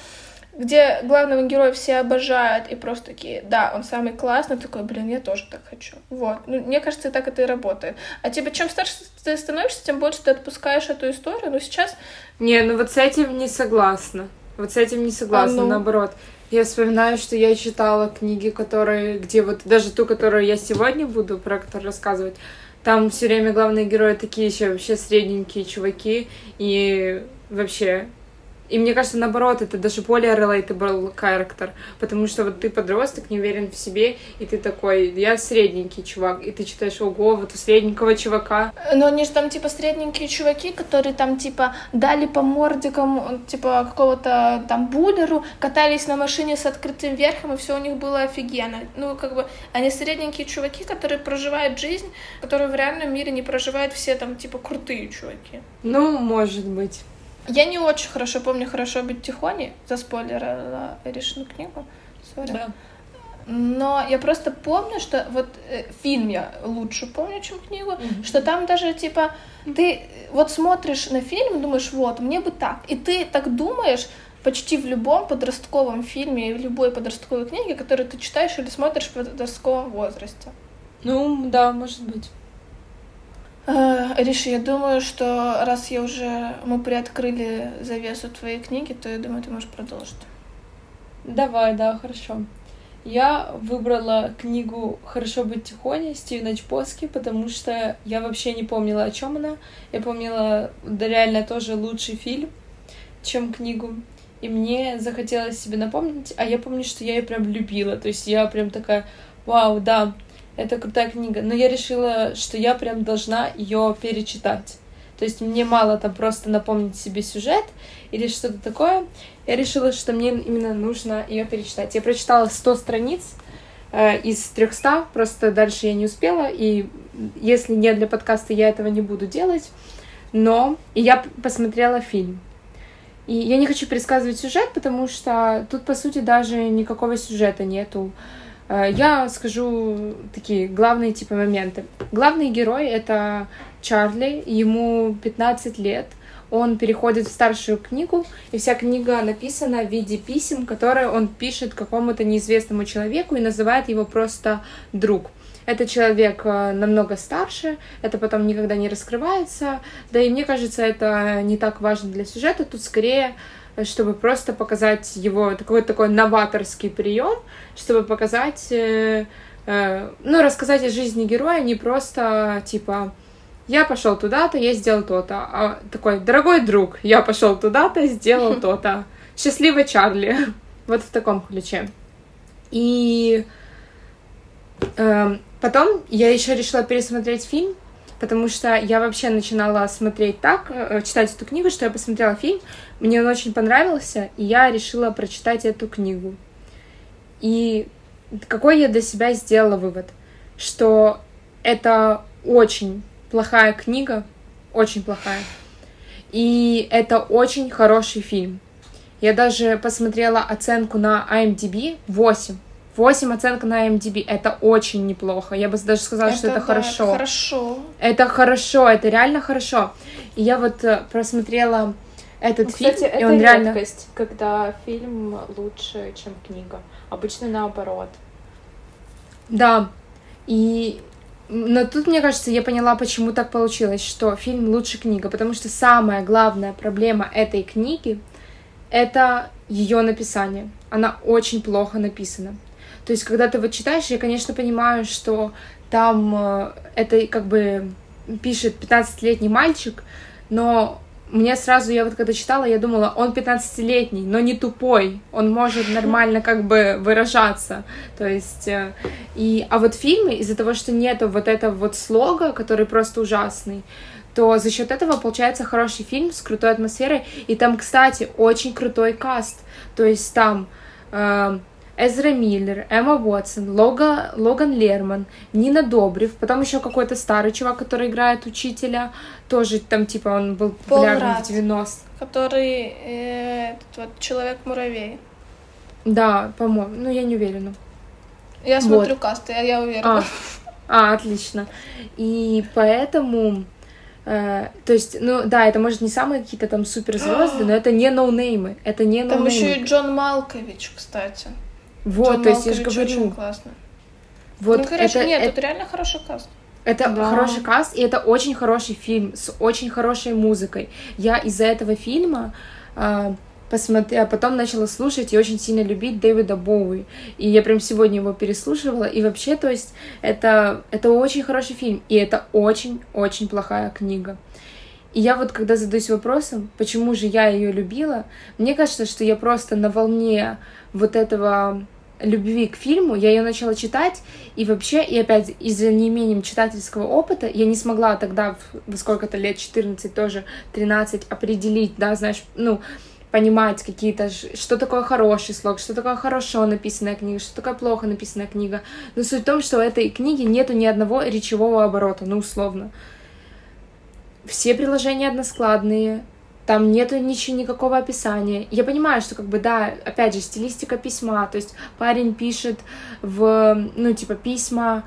где главного героя все обожают и просто такие, да, он самый классный, такой, блин, я тоже так хочу. Вот. Ну, мне кажется, так это и работает. А тебе чем старше ты становишься, тем больше ты отпускаешь эту историю. Но сейчас... Не, ну вот с этим не согласна. Вот с этим не согласна, а, ну... наоборот. Я вспоминаю, что я читала книги, которые, где вот даже ту, которую я сегодня буду про которую рассказывать, там все время главные герои такие еще вообще средненькие чуваки, и вообще и мне кажется, наоборот, это даже более relatable character, потому что вот ты подросток, не уверен в себе, и ты такой, я средненький чувак, и ты читаешь, ого, вот у средненького чувака. Но они же там, типа, средненькие чуваки, которые там, типа, дали по мордикам, типа, какого-то там буллеру, катались на машине с открытым верхом, и все у них было офигенно. Ну, как бы, они средненькие чуваки, которые проживают жизнь, которую в реальном мире не проживают все там, типа, крутые чуваки. Ну, может быть. Я не очень хорошо помню «Хорошо быть тихоней», за спойлеры решенную книгу, сори. Да. Но я просто помню, что вот э, фильм я лучше помню, чем книгу, mm-hmm. что там даже типа ты вот смотришь на фильм, думаешь, вот мне бы так, и ты так думаешь почти в любом подростковом фильме и в любой подростковой книге, которую ты читаешь или смотришь в подростковом возрасте. Ну да, может быть. Э, Риша, я думаю, что раз я уже мы приоткрыли завесу твоей книги, то я думаю, ты можешь продолжить. Давай, да, хорошо. Я выбрала книгу «Хорошо быть тихоней» Стивена Чпоски, потому что я вообще не помнила, о чем она. Я помнила, да реально тоже лучший фильм, чем книгу. И мне захотелось себе напомнить, а я помню, что я ее прям любила. То есть я прям такая, вау, да, это крутая книга, но я решила, что я прям должна ее перечитать. То есть мне мало там просто напомнить себе сюжет или что-то такое. Я решила, что мне именно нужно ее перечитать. Я прочитала 100 страниц э, из 300, просто дальше я не успела, и если не для подкаста, я этого не буду делать. Но и я посмотрела фильм. И я не хочу пересказывать сюжет, потому что тут, по сути, даже никакого сюжета нету. Э, я скажу такие главные типа моменты. Главный герой — это Чарли, ему 15 лет. Он переходит в старшую книгу, и вся книга написана в виде писем, которые он пишет какому-то неизвестному человеку и называет его просто друг. Этот человек э, намного старше, это потом никогда не раскрывается, да и мне кажется, это не так важно для сюжета, тут скорее чтобы просто показать его такой такой новаторский прием, чтобы показать, э, э, ну, рассказать о жизни героя, не просто типа я пошел туда-то, я сделал то-то, а такой дорогой друг, я пошел туда-то, сделал то-то, счастливый Чарли, вот в таком ключе. И э, потом я еще решила пересмотреть фильм, потому что я вообще начинала смотреть так, э, читать эту книгу, что я посмотрела фильм, мне он очень понравился, и я решила прочитать эту книгу. И какой я для себя сделала вывод? Что это очень плохая книга, очень плохая. И это очень хороший фильм. Я даже посмотрела оценку на IMDb 8. 8 оценка на MDB. Это очень неплохо. Я бы даже сказала, это, что это да, хорошо. Это хорошо. Это хорошо, это реально хорошо. И я вот э, просмотрела этот ну, фильм, кстати, и это он реально... редкость, когда фильм лучше, чем книга. Обычно наоборот. Да. И но тут, мне кажется, я поняла, почему так получилось, что фильм лучше книга, потому что самая главная проблема этой книги — это ее написание. Она очень плохо написана. То есть, когда ты вот читаешь, я, конечно, понимаю, что там э, это как бы пишет 15-летний мальчик, но мне сразу, я вот когда читала, я думала, он 15-летний, но не тупой, он может нормально как бы выражаться, то есть, э, и, а вот фильмы, из-за того, что нету вот этого вот слога, который просто ужасный, то за счет этого получается хороший фильм с крутой атмосферой, и там, кстати, очень крутой каст, то есть там э, Эзра Миллер, Эмма Уотсон, Лога, Логан Лерман, Нина Добрев, потом еще какой-то старый чувак, который играет учителя, тоже там типа он был популярный в 90 Который э, этот вот человек-муравей. Да, по-моему, ну я не уверена. Я смотрю вот. касты, я, я уверена. А, а, отлично. И поэтому Uh, то есть, ну да, это может не самые какие-то там суперзвезды, но это не ноунеймы, это не Там еще и Джон Малкович, кстати. Вот, Джон то есть я же говорю. Очень классно. Вот ну, короче, это, нет, это... тут реально хороший каст. Это да. хороший каст, и это очень хороший фильм с очень хорошей музыкой. Я из-за этого фильма э, посмотрела, а потом начала слушать и очень сильно любить Дэвида Боуи. И я прям сегодня его переслушивала. И вообще, то есть, это, это очень хороший фильм, и это очень-очень плохая книга. И я вот, когда задаюсь вопросом, почему же я ее любила, мне кажется, что я просто на волне вот этого любви к фильму, я ее начала читать, и вообще, и опять из-за неимением читательского опыта, я не смогла тогда, во сколько-то лет, 14 тоже, 13, определить, да, знаешь, ну, понимать какие-то, что такое хороший слог, что такое хорошо написанная книга, что такое плохо написанная книга. Но суть в том, что в этой книге нету ни одного речевого оборота, ну, условно. Все приложения односкладные, там нету ничего, никакого описания. Я понимаю, что как бы, да, опять же, стилистика письма, то есть парень пишет в, ну, типа, письма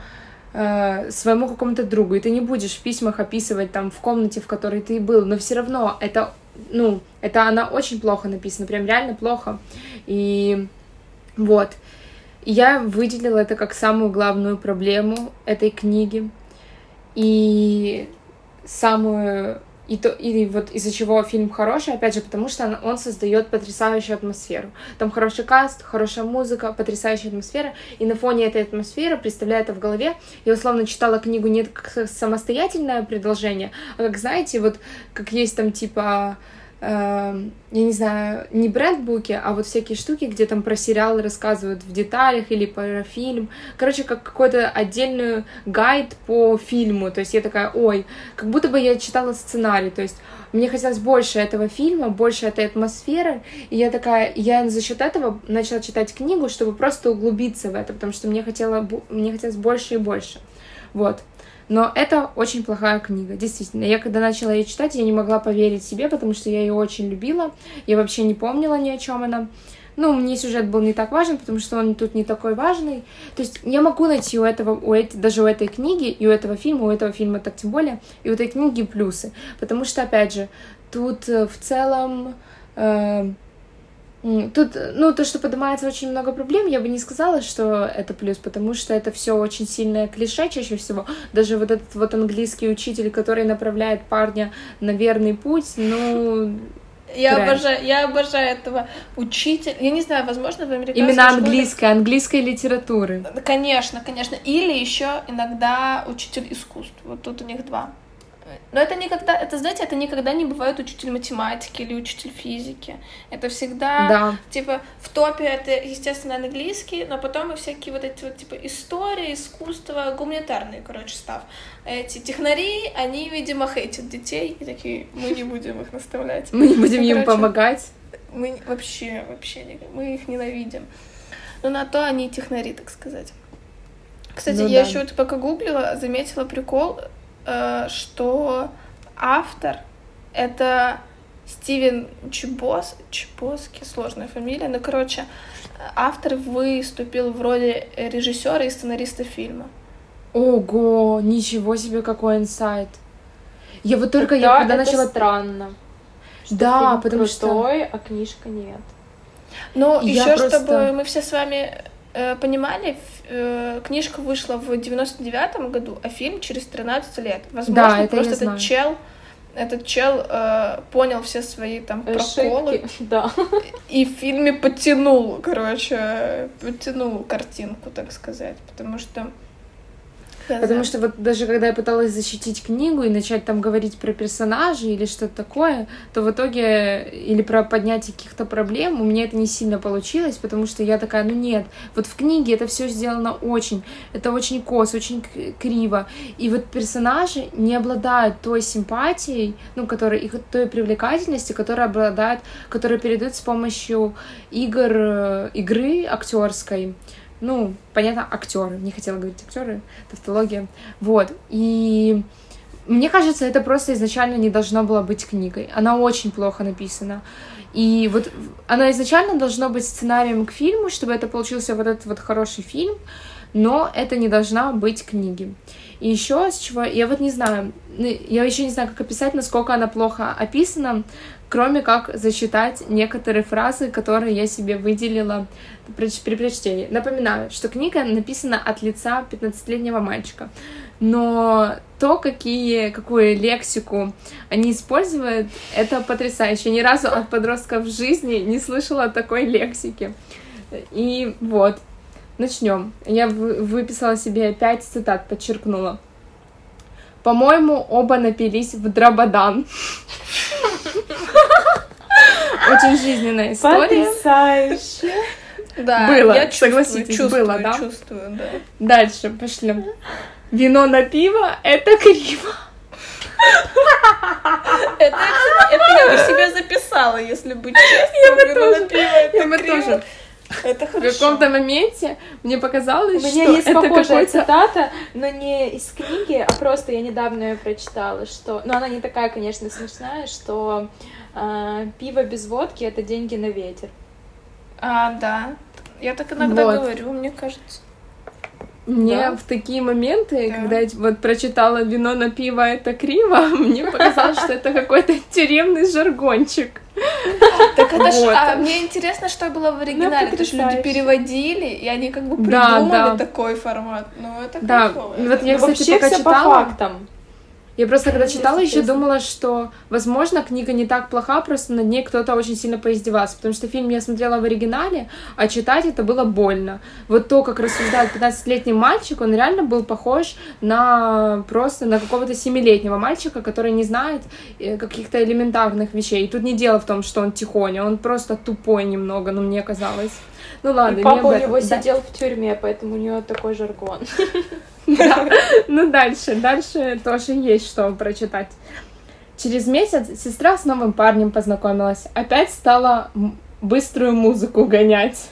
э, своему какому-то другу, и ты не будешь в письмах описывать там в комнате, в которой ты был, но все равно это, ну, это она очень плохо написана, прям реально плохо. И вот. я выделила это как самую главную проблему этой книги. И самую и, то, и вот из-за чего фильм хороший, опять же, потому что он, он создает потрясающую атмосферу. Там хороший каст, хорошая музыка, потрясающая атмосфера, и на фоне этой атмосферы, представляя это в голове, я условно читала книгу не как самостоятельное предложение, а как, знаете, вот как есть там типа я не знаю, не брендбуки, а вот всякие штуки, где там про сериалы рассказывают в деталях или про фильм. Короче, как какой-то отдельный гайд по фильму. То есть я такая, ой, как будто бы я читала сценарий. То есть мне хотелось больше этого фильма, больше этой атмосферы. И я такая, я за счет этого начала читать книгу, чтобы просто углубиться в это, потому что мне, хотела, мне хотелось больше и больше. Вот. Но это очень плохая книга, действительно. Я когда начала ее читать, я не могла поверить себе, потому что я ее очень любила. Я вообще не помнила ни о чем она. Ну, мне сюжет был не так важен, потому что он тут не такой важный. То есть я могу найти у этого, у эти, даже у этой книги и у этого фильма, у этого фильма так тем более, и у этой книги плюсы. Потому что, опять же, тут э, в целом... Э, Тут, ну, то, что поднимается очень много проблем, я бы не сказала, что это плюс, потому что это все очень сильное клише чаще всего. Даже вот этот вот английский учитель, который направляет парня на верный путь, ну, я Трэш. обожаю, я обожаю этого учителя. Я не знаю, возможно, в американской Именно английской, школе... английской литературы. Конечно, конечно. Или еще иногда учитель искусств. Вот тут у них два. Но это никогда, это, знаете, это никогда не бывает учитель математики или учитель физики. Это всегда, да. типа, в топе это, естественно, английский, но потом и всякие вот эти вот, типа, история, искусство, гуманитарные, короче, став. Эти технари, они, видимо, хейтят детей и такие, мы не будем их наставлять. Мы не будем им помогать. Мы вообще, вообще, мы их ненавидим. Но на то они технари, так сказать. Кстати, ну, я да. еще вот пока гуглила, заметила прикол, что автор — это Стивен Чебос, Чебоски, сложная фамилия, ну, короче, автор выступил в роли режиссера и сценариста фильма. Ого, ничего себе, какой инсайт. Я вот только это, я когда это начала... странно. да, потому крутой, что... а книжка нет. Ну, еще просто... чтобы мы все с вами э, понимали, э, книжка вышла в 99-м году, а фильм через 13 лет. Возможно, да, это просто этот чел этот чел э, понял все свои там проколы. Да. И в фильме подтянул, короче, подтянул картинку, так сказать. Потому что Потому что вот даже когда я пыталась защитить книгу и начать там говорить про персонажей или что-то такое, то в итоге или про поднятие каких-то проблем у меня это не сильно получилось, потому что я такая, ну нет, вот в книге это все сделано очень, это очень кос, очень криво, и вот персонажи не обладают той симпатией, ну, которая, и той привлекательности, которая обладает, которая передают с помощью игр, э, игры актерской, ну, понятно, актеры, не хотела говорить актеры, тавтология, вот, и мне кажется, это просто изначально не должно было быть книгой, она очень плохо написана, и вот она изначально должна быть сценарием к фильму, чтобы это получился вот этот вот хороший фильм, но это не должна быть книги. И еще с чего, я вот не знаю, я еще не знаю, как описать, насколько она плохо описана, кроме как засчитать некоторые фразы, которые я себе выделила при, при прочтении. Напоминаю, что книга написана от лица 15-летнего мальчика, но то, какие, какую лексику они используют, это потрясающе. Ни разу от подростков в жизни не слышала такой лексики. И вот, начнем. Я выписала себе пять цитат, подчеркнула. По-моему, оба напились в Драбадан. Очень жизненная история. Потрясающе. Да, было, я согласитесь, чувствую, было, да? Чувствую, да. Дальше, пошли. Вино на пиво — это криво. Это, это я бы себе записала, если быть честной. Я бы тоже. Я бы тоже. Это хорошо. В каком-то моменте мне показалось, что У меня что есть это похожая цитата, но не из книги, а просто я недавно ее прочитала, что... Но она не такая, конечно, смешная, что э, пиво без водки — это деньги на ветер. А, да. Я так иногда вот. говорю, мне кажется. Мне да? в такие моменты, да. когда я вот прочитала вино на пиво это криво, мне показалось, что это какой-то тюремный жаргончик. Так это ж, а мне интересно, что было в оригинале, потому что люди переводили, и они как бы придумали такой формат. Ну, это Да, вот я, ну, кстати, пока читала... по фактам. Я просто, когда читала, еще думала, что, возможно, книга не так плоха, просто над ней кто-то очень сильно поиздевался, потому что фильм я смотрела в оригинале, а читать это было больно. Вот то, как рассуждает 15-летний мальчик, он реально был похож на просто на какого-то 7-летнего мальчика, который не знает э, каких-то элементарных вещей. И тут не дело в том, что он тихоня, он просто тупой немного, ну, мне казалось. Ну ладно, и папа у него да. сидел в тюрьме, поэтому у него такой жаргон. Ну дальше, дальше тоже есть что прочитать. Через месяц сестра с новым парнем познакомилась. Опять стала быструю музыку гонять.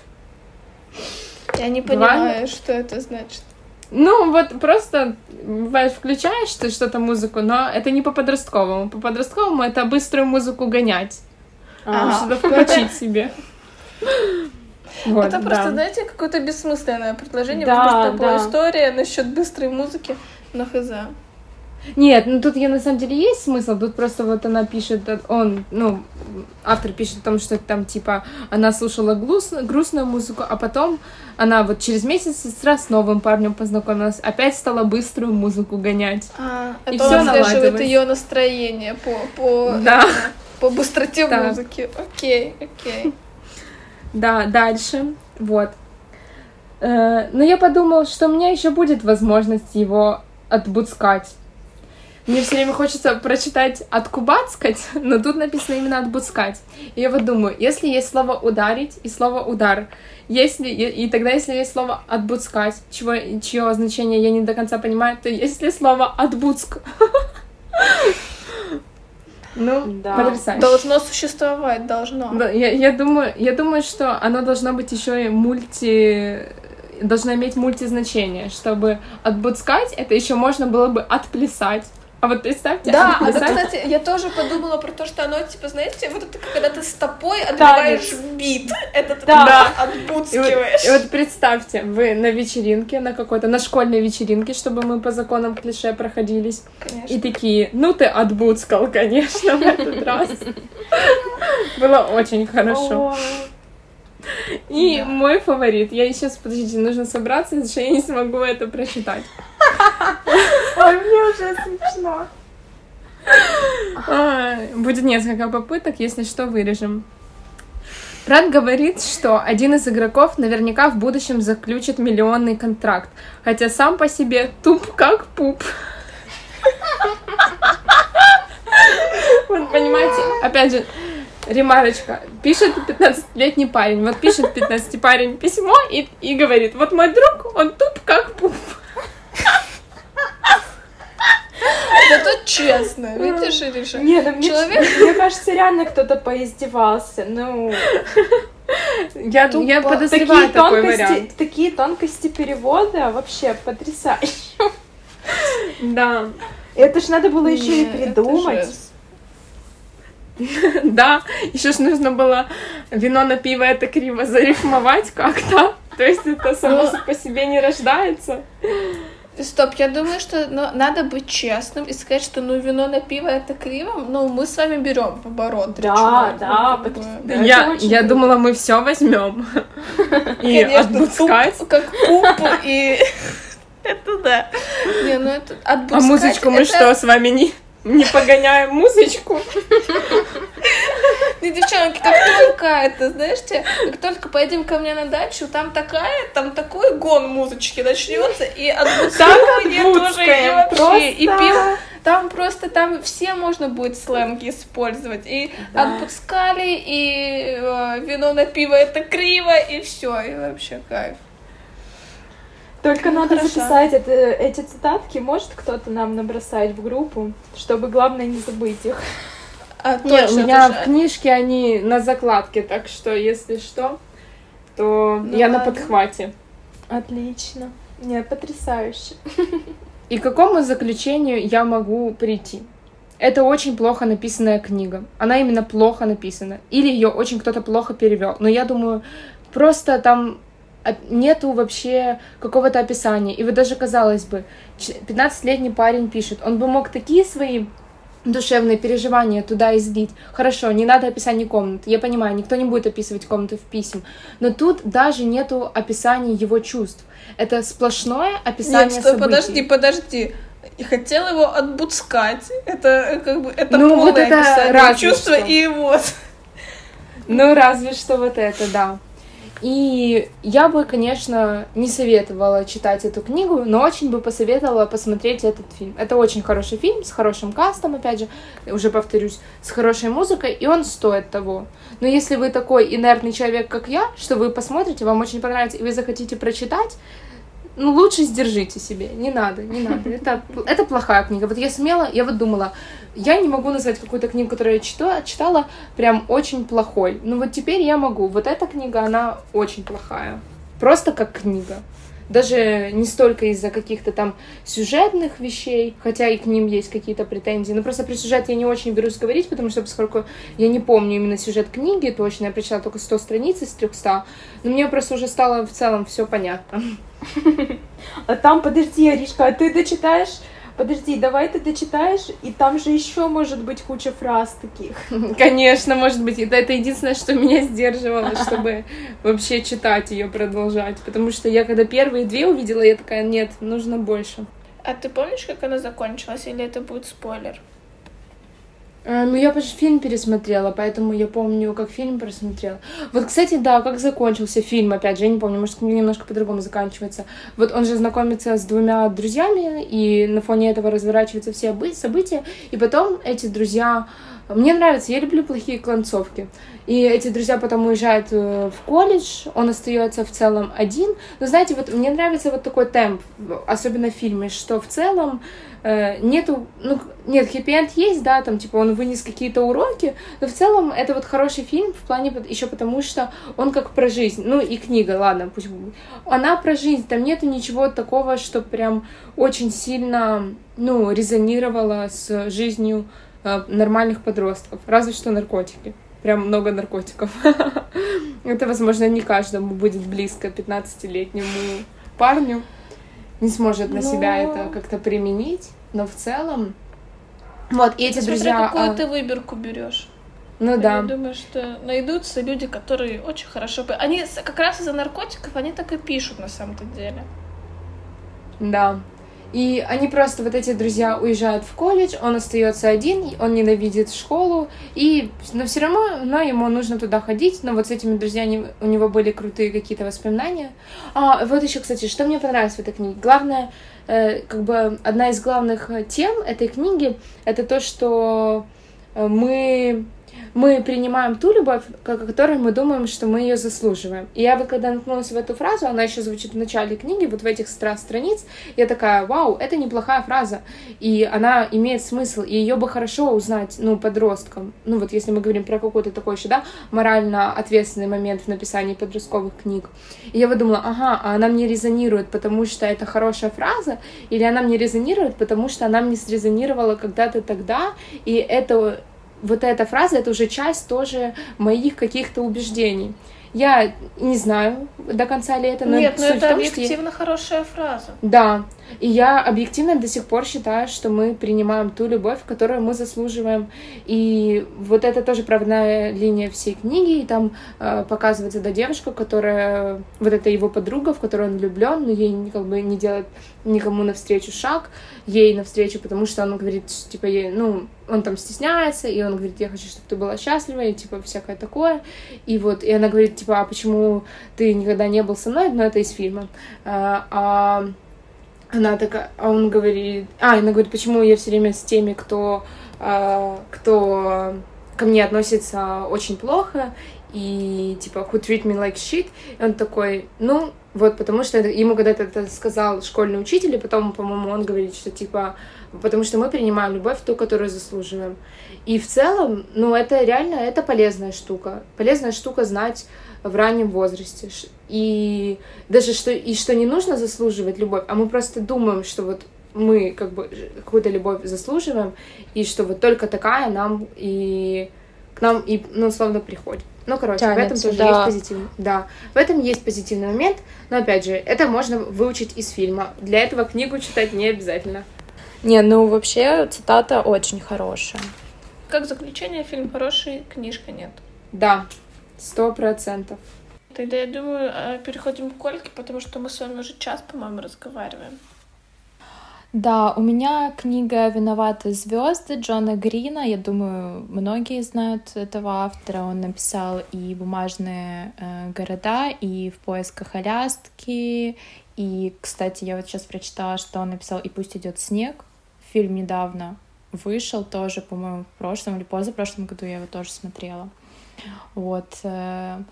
Я не понимаю, что это значит. Ну, вот просто бывает, включаешь ты что-то музыку, но это не по-подростковому. По-подростковому это быструю музыку гонять. А, что-то включить себе. Вот, это просто, да. знаете, какое-то бессмысленное предложение. Да, Возможно, да. история насчет быстрой музыки, но хз. Нет, ну тут я на самом деле есть смысл. Тут просто вот она пишет, он, ну, автор пишет о том, что там типа она слушала грустно, грустную музыку, а потом она вот через месяц сестра с новым парнем познакомилась, опять стала быструю музыку гонять. А, и это все отслеживает ее настроение по по да. по быстроте музыки. Окей, окей. Да, дальше. Вот. Э, но я подумал, что у меня еще будет возможность его отбудскать. Мне все время хочется прочитать «откубацкать», но тут написано именно «отбудскать». И я вот думаю, если есть слово «ударить» и слово «удар», если, и, тогда, если есть слово «отбудскать», чего, чье значение я не до конца понимаю, то есть ли слово «отбудск». Ну, да. потрясающе. Должно существовать, должно. Да, я, я, думаю, я думаю, что оно должно быть еще и мульти должно иметь мультизначение, чтобы отбудскать это еще можно было бы отплясать. А вот представьте, Да, а кстати, я тоже подумала про то, что оно, типа, знаете, вот это когда ты стопой отбиваешь бит, это ты да. отбудскиваешь. И вот, и вот представьте, вы на вечеринке, на какой-то, на школьной вечеринке, чтобы мы по законам клише проходились. Конечно. И такие, ну ты отбудскал, конечно, в этот раз. Было очень хорошо. И да. мой фаворит. Я сейчас, подождите, нужно собраться, потому что я не смогу это прочитать. Ой, мне уже смешно. Будет несколько попыток, если что, вырежем. Брат говорит, что один из игроков наверняка в будущем заключит миллионный контракт, хотя сам по себе туп как пуп. Вот понимаете, опять же, ремарочка. Пишет 15-летний парень, вот пишет 15 парень письмо и, и говорит, вот мой друг, он туп как пуп. Зато честно, видишь, Ириша? Нет, ну, мне, Человек... мне кажется, реально кто-то поиздевался, ну... Я, Тупо. я подозреваю такие такой тонкости, вариант. Такие тонкости перевода вообще потрясающе. Да. Это ж надо было еще и придумать. Да, еще ж нужно было вино на пиво это криво зарифмовать как-то. То есть это само ну, по себе не рождается. Стоп, я думаю, что ну, надо быть честным и сказать, что ну вино на пиво это криво, ну мы с вами берем в оборот. Да, да, ну, да. Я, я думала, мы все возьмем. И отбускать. Как пупу и... Это да. Не, ну это отбускать... А музычку мы что, с вами не не погоняем музычку. Ну, девчонки, как только это, знаешь, как только поедем ко мне на дачу, там такая, там такой гон музычки начнется, и отбуцкивание тоже, и вообще, и пиво. Там просто, там все можно будет сленги использовать. И да. отпускали, и э, вино на пиво это криво, и все, и вообще кайф. Только надо хорошо. записать это, эти цитатки. Может кто-то нам набросать в группу, чтобы главное не забыть их. А, Нет, у меня в книжке они на закладке, так что если что, то ну, я ладно. на подхвате. Отлично. Нет, потрясающе. И к какому заключению я могу прийти? Это очень плохо написанная книга. Она именно плохо написана. Или ее очень кто-то плохо перевел. Но я думаю, просто там нету вообще какого-то описания. И вот даже, казалось бы, 15-летний парень пишет, он бы мог такие свои душевные переживания туда излить. Хорошо, не надо описания комнат. Я понимаю, никто не будет описывать комнаты в писем. Но тут даже нету описания его чувств. Это сплошное описание Нет, стой, событий. подожди, подожди. Я хотела его отбудскать. Это как бы это ну, вот это чувства и его. Ну, разве что вот это, да. И я бы, конечно, не советовала читать эту книгу, но очень бы посоветовала посмотреть этот фильм. Это очень хороший фильм, с хорошим кастом, опять же, уже повторюсь, с хорошей музыкой, и он стоит того. Но если вы такой инертный человек, как я, что вы посмотрите, вам очень понравится, и вы захотите прочитать, ну, лучше сдержите себе, не надо, не надо. Это, это плохая книга. Вот я смела, я вот думала, я не могу назвать какую-то книгу, которую я читала, читала прям очень плохой. Ну вот теперь я могу. Вот эта книга, она очень плохая. Просто как книга. Даже не столько из-за каких-то там сюжетных вещей, хотя и к ним есть какие-то претензии. Но просто про сюжет я не очень берусь говорить, потому что поскольку я не помню именно сюжет книги точно, я прочитала только 100 страниц из 300, но мне просто уже стало в целом все понятно. А там, подожди, Аришка, а ты дочитаешь Подожди, давай ты дочитаешь, и там же еще может быть куча фраз таких. Конечно, может быть. Это, это единственное, что меня сдерживало, чтобы вообще читать ее продолжать. Потому что я когда первые две увидела, я такая, нет, нужно больше. А ты помнишь, как она закончилась, или это будет спойлер? А, ну, я почти фильм пересмотрела, поэтому я помню, как фильм просмотрела. Вот, кстати, да, как закончился фильм, опять же, я не помню, может, немножко по-другому заканчивается. Вот он же знакомится с двумя друзьями, и на фоне этого разворачиваются все события, и потом эти друзья... Мне нравится, я люблю плохие концовки. И эти друзья потом уезжают э, в колледж, он остается в целом один. Но знаете, вот мне нравится вот такой темп, особенно в фильме, что в целом э, нету, ну, нет, хэппи-энд есть, да, там, типа, он вынес какие-то уроки, но в целом это вот хороший фильм в плане еще потому, что он как про жизнь, ну, и книга, ладно, пусть будет, она про жизнь, там нету ничего такого, что прям очень сильно, ну, резонировало с жизнью э, нормальных подростков, разве что наркотики прям много наркотиков. Это, возможно, не каждому будет близко 15-летнему парню. Не сможет на себя это как-то применить но в целом... Вот, и эти Смотря друзья... какую а... ты выборку берешь. Ну я да. Я думаю, что найдутся люди, которые очень хорошо... Они как раз из-за наркотиков, они так и пишут на самом-то деле. Да. И они просто, вот эти друзья, уезжают в колледж, он остается один, он ненавидит школу, и, но все равно но ему нужно туда ходить, но вот с этими друзьями у него были крутые какие-то воспоминания. А, вот еще, кстати, что мне понравилось в этой книге. Главное, э, как бы одна из главных тем этой книги, это то, что э, мы мы принимаем ту любовь, о которой мы думаем, что мы ее заслуживаем. И я вот когда наткнулась в эту фразу, она еще звучит в начале книги, вот в этих стра страниц, я такая, вау, это неплохая фраза, и она имеет смысл, и ее бы хорошо узнать, ну, подросткам. Ну, вот если мы говорим про какой-то такой еще, да, морально ответственный момент в написании подростковых книг. И я вот думала, ага, а она мне резонирует, потому что это хорошая фраза, или она мне резонирует, потому что она мне срезонировала когда-то тогда, и это вот эта фраза, это уже часть тоже моих каких-то убеждений. Я не знаю до конца ли это, но Нет, но это том, объективно я... хорошая фраза. Да, и я объективно до сих пор считаю, что мы принимаем ту любовь, которую мы заслуживаем. И вот это тоже правная линия всей книги. И там э, показывается да, девушка, которая... Вот это его подруга, в которую он влюблен, но ей как бы не делает никому навстречу шаг, ей навстречу, потому что он говорит, типа, ей, ну, он там стесняется, и он говорит, я хочу, чтобы ты была счастлива, и, типа, всякое такое. И вот, и она говорит, типа, а почему ты никогда не был со мной? Но это из фильма. А, а она такая, а он говорит, а, она говорит, почему я все время с теми, кто, э, кто ко мне относится очень плохо, и типа, who treat me like shit, и он такой, ну, вот, потому что это, ему когда-то это сказал школьный учитель, и потом, по-моему, он говорит, что типа, потому что мы принимаем любовь ту, которую заслуживаем. И в целом, ну, это реально, это полезная штука. Полезная штука знать в раннем возрасте. И даже что, и что не нужно заслуживать любовь, а мы просто думаем, что вот мы как бы какую-то любовь заслуживаем, и что вот только такая нам и к нам и, ну, условно, приходит. Ну, короче, Тянется, в этом тоже да. есть позитивный. Да, в этом есть позитивный момент, но опять же, это можно выучить из фильма. Для этого книгу читать не обязательно. Не, ну вообще цитата очень хорошая. Как заключение, фильм хороший, книжка нет. Да, Сто процентов. Тогда я думаю, э, переходим к Ольге, потому что мы с вами уже час, по-моему, разговариваем. Да, у меня книга «Виноваты звезды» Джона Грина. Я думаю, многие знают этого автора. Он написал и «Бумажные э, города», и «В поисках Аляски». И, кстати, я вот сейчас прочитала, что он написал «И пусть идет снег». Фильм недавно вышел тоже, по-моему, в прошлом или позапрошлом году я его тоже смотрела. Вот. Э,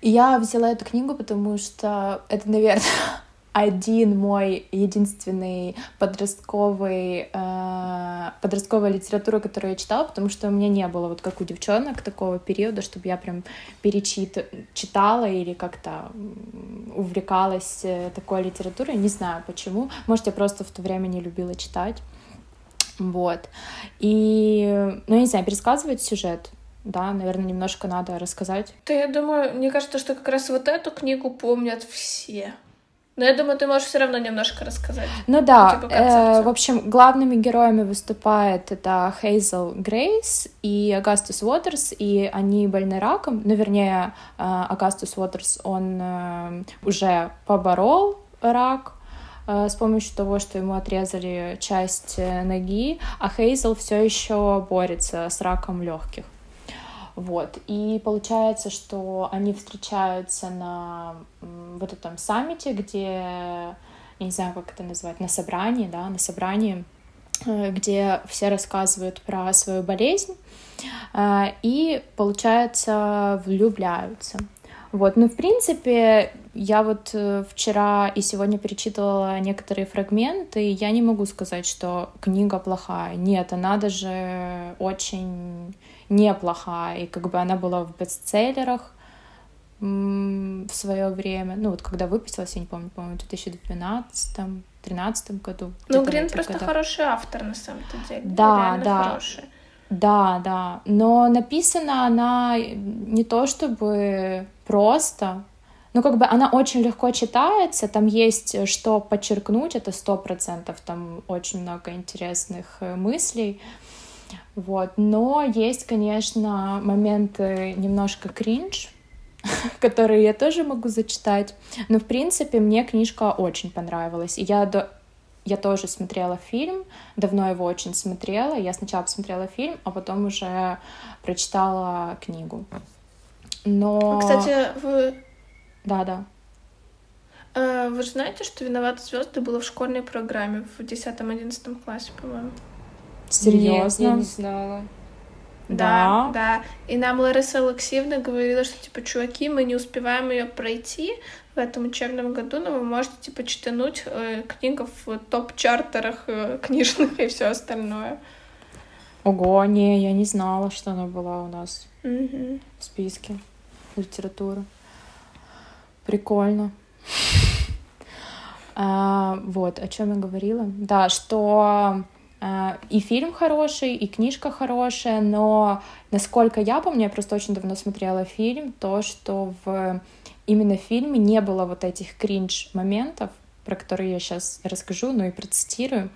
и я взяла эту книгу, потому что это, наверное, один мой единственный подростковый, э, подростковая литература, которую я читала, потому что у меня не было, вот как у девчонок, такого периода, чтобы я прям перечит читала или как-то увлекалась э, такой литературой. Не знаю почему. Может, я просто в то время не любила читать. Вот. И, ну, я не знаю, пересказывать сюжет да, наверное, немножко надо рассказать. Да, я думаю, мне кажется, что как раз вот эту книгу помнят все. Но я думаю, ты можешь все равно немножко рассказать. Ну да, типа э, в общем, главными героями выступает это Хейзел Грейс и Агастус Уотерс, и они больны раком, ну, вернее, э, Агастус Уотерс, он э, уже поборол рак, с помощью того, что ему отрезали часть э, ноги, а Хейзел все еще борется с раком легких. Вот. И получается, что они встречаются на вот этом саммите, где, я не знаю, как это назвать, на собрании, да, на собрании, э, где все рассказывают про свою болезнь, э, и, получается, влюбляются. Вот, ну, в принципе, я вот э, вчера и сегодня перечитывала некоторые фрагменты, и я не могу сказать, что книга плохая. Нет, она даже очень неплохая, и как бы она была в бестселлерах в свое время, ну вот когда выпустилась, я не помню, по-моему, в 2012 13 году. Ну, Грин просто годах. хороший автор, на самом-то деле. Да, да. Хороший. Да, да. Но написана она не то чтобы просто, ну, как бы она очень легко читается, там есть что подчеркнуть, это сто процентов, там очень много интересных э, мыслей. Вот. Но есть, конечно, моменты немножко кринж, которые я тоже могу зачитать. Но, в принципе, мне книжка очень понравилась. И я до... я тоже смотрела фильм, давно его очень смотрела. Я сначала посмотрела фильм, а потом уже прочитала книгу. Но... Кстати, вы... Да, да. А, вы же знаете, что «Виноваты звезды» было в школьной программе в 10-11 классе, по-моему? Серьезно? Нет, я не знала. Да, да, да. И нам Лариса Алексеевна говорила, что, типа, чуваки, мы не успеваем ее пройти в этом учебном году, но вы можете, типа, читануть э, книгу в топ-чартерах э, книжных и все остальное. Ого, не, я не знала, что она была у нас угу. в списке литературы. Прикольно. А, вот, о чем я говорила? Да, что и фильм хороший, и книжка хорошая, но насколько я помню, я просто очень давно смотрела фильм, то, что в именно в фильме не было вот этих кринж-моментов, про которые я сейчас расскажу, ну и процитирую.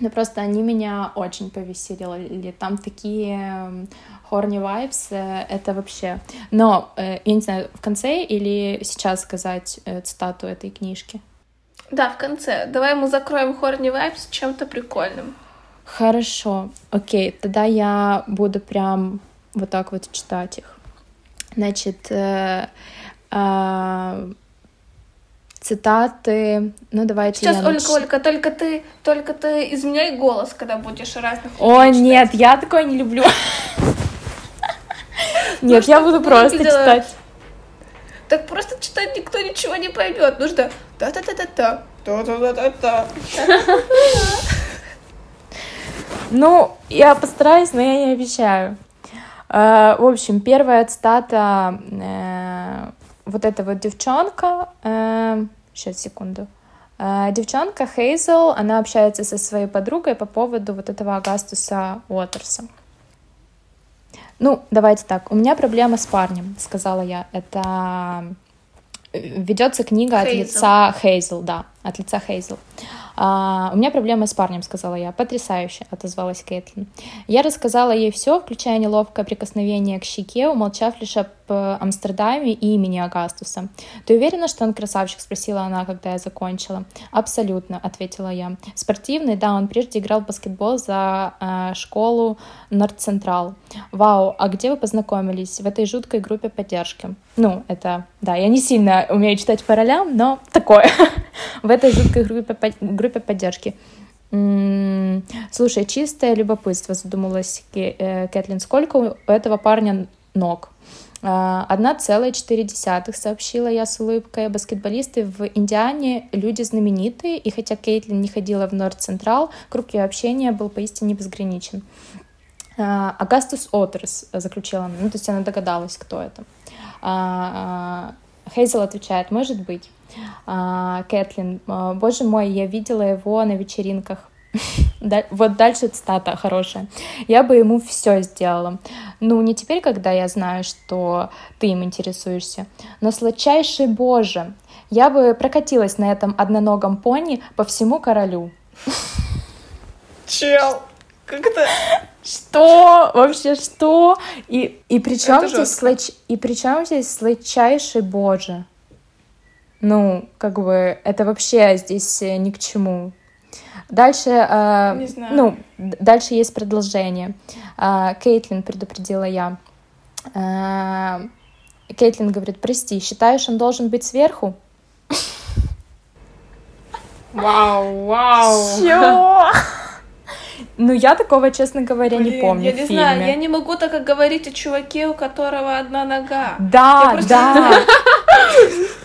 Но просто они меня очень повеселили. Там такие хорни вайбс, э, это вообще. Но, э, я не знаю, в конце или сейчас сказать э, цитату этой книжки? Да, в конце. Давай мы закроем хорни вайбс чем-то прикольным. Хорошо, окей, тогда я буду прям вот так вот читать их. Значит, э, э, цитаты, ну давайте Сейчас, я Ольга, нач... Ольга, только ты, только ты изменяй голос, когда будешь разных О, нет, я такое не люблю. Нет, я буду просто читать. Так просто читать никто ничего не поймет. Нужно та-та-та-та-та, та-та-та-та-та. Ну, я постараюсь, но я не обещаю. Э, в общем, первая цитата э, вот эта вот девчонка, сейчас, э, секунду, девчонка Хейзел, она общается со своей подругой по поводу вот этого Агастуса Уотерса. Ну, давайте так, у меня проблема с парнем, сказала я. Это ведется книга Хейзел. от лица Хейзел, да, от лица Хейзел. А, «У меня проблема с парнем», — сказала я. «Потрясающе», — отозвалась Кэтлин. Я рассказала ей все, включая неловкое прикосновение к щеке, умолчав лишь об э, Амстердаме и имени Агастуса. «Ты уверена, что он красавчик?» — спросила она, когда я закончила. «Абсолютно», — ответила я. «Спортивный, да, он прежде играл в баскетбол за э, школу Норд Централ. Вау, а где вы познакомились? В этой жуткой группе поддержки?» Ну, это, да, я не сильно умею читать по ролям, но такое. в этой жуткой группе, группе поддержки. Слушай, чистое любопытство, задумалась э, Кэтлин. Сколько у этого парня ног? А, одна целая четыре десятых, сообщила я с улыбкой. Баскетболисты в Индиане люди знаменитые, и хотя Кейтлин не ходила в Норд Централ, круг ее общения был поистине безграничен. А, Агастус Отерс, заключила она. Ну, то есть она догадалась, кто это. А, Хейзел отвечает, может быть. А, Кэтлин, а, боже мой, я видела его на вечеринках. Вот дальше цитата хорошая. Я бы ему все сделала. Ну, не теперь, когда я знаю, что ты им интересуешься, но сладчайший Боже, я бы прокатилась на этом одноногом пони по всему королю. Чел, как это? Что? Вообще что? И, и при чем здесь, слач... и при чем здесь сладчайший Боже? Ну, как бы, это вообще здесь э, ни к чему. Дальше, э, ну, дальше есть продолжение. Э, Кейтлин предупредила я. Э, Кейтлин говорит, прости, считаешь, он должен быть сверху? Вау, вау. Чё? Ну, я такого, честно говоря, Блин, не помню я не знаю, я не могу так говорить о чуваке, у которого одна нога. Да, да.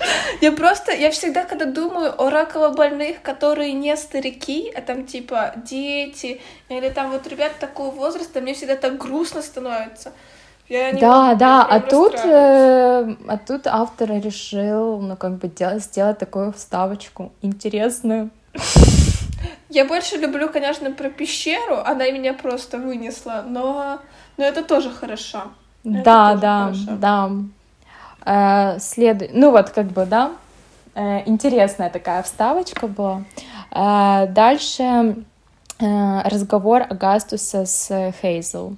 Я просто, я всегда, когда думаю о раково-больных, которые не старики, а там типа дети, или там вот ребят такого возраста, мне всегда так грустно становится. Я не да, могу, да, а тут, э, а тут автор решил, ну, как бы делать, сделать такую вставочку интересную. Я больше люблю, конечно, про пещеру, она меня просто вынесла, но, но это тоже хорошо. Да, это да, хорошо. да. Э, след... Ну вот, как бы, да, э, интересная такая вставочка была. Э, дальше э, разговор Агастуса с Хейзел.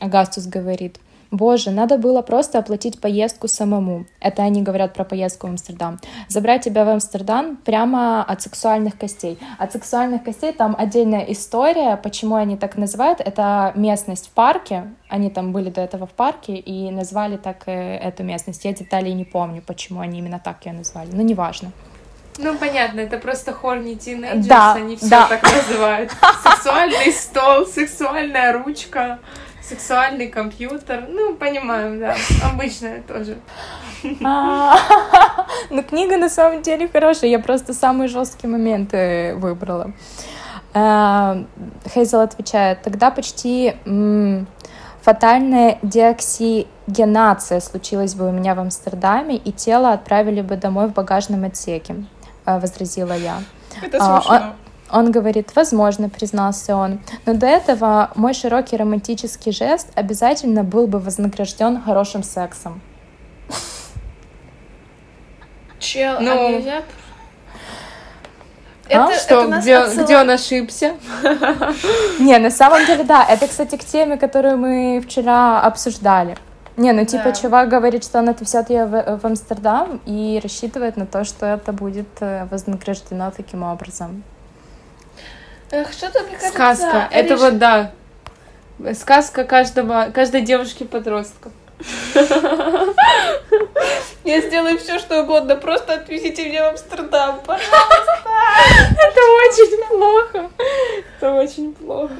Агастус говорит, Боже, надо было просто оплатить поездку самому. Это они говорят про поездку в Амстердам. Забрать тебя в Амстердам прямо от сексуальных костей. От сексуальных костей там отдельная история, почему они так называют. Это местность в парке. Они там были до этого в парке и назвали так э, эту местность. Я деталей не помню, почему они именно так ее назвали. Но неважно. Ну, понятно, это просто хорни тинейджерс, да, они все да. так называют. Сексуальный стол, сексуальная ручка сексуальный компьютер. Ну, понимаем, да. Обычное тоже. А, ну, книга на самом деле хорошая. Я просто самые жесткие моменты выбрала. А, Хейзел отвечает, тогда почти фатальная диоксигенация случилась бы у меня в Амстердаме, и тело отправили бы домой в багажном отсеке, а, возразила я. Это смешно. Он говорит, возможно, признался он, но до этого мой широкий романтический жест обязательно был бы вознагражден хорошим сексом. Чел, а ну... а нельзя... Это, что, это где, отсылает... где он ошибся? Не, на самом деле, да. Это, кстати, к теме, которую мы вчера обсуждали. Не, ну типа да. чувак говорит, что он отвезет ее в, в Амстердам и рассчитывает на то, что это будет э, вознаграждено таким образом. Эх, что-то мне кажется... Сказка. Это вот, да. Сказка каждого, каждой девушки-подростка. Я сделаю все, что угодно. Просто отвезите меня в Амстердам, пожалуйста. Это очень плохо. Это очень плохо.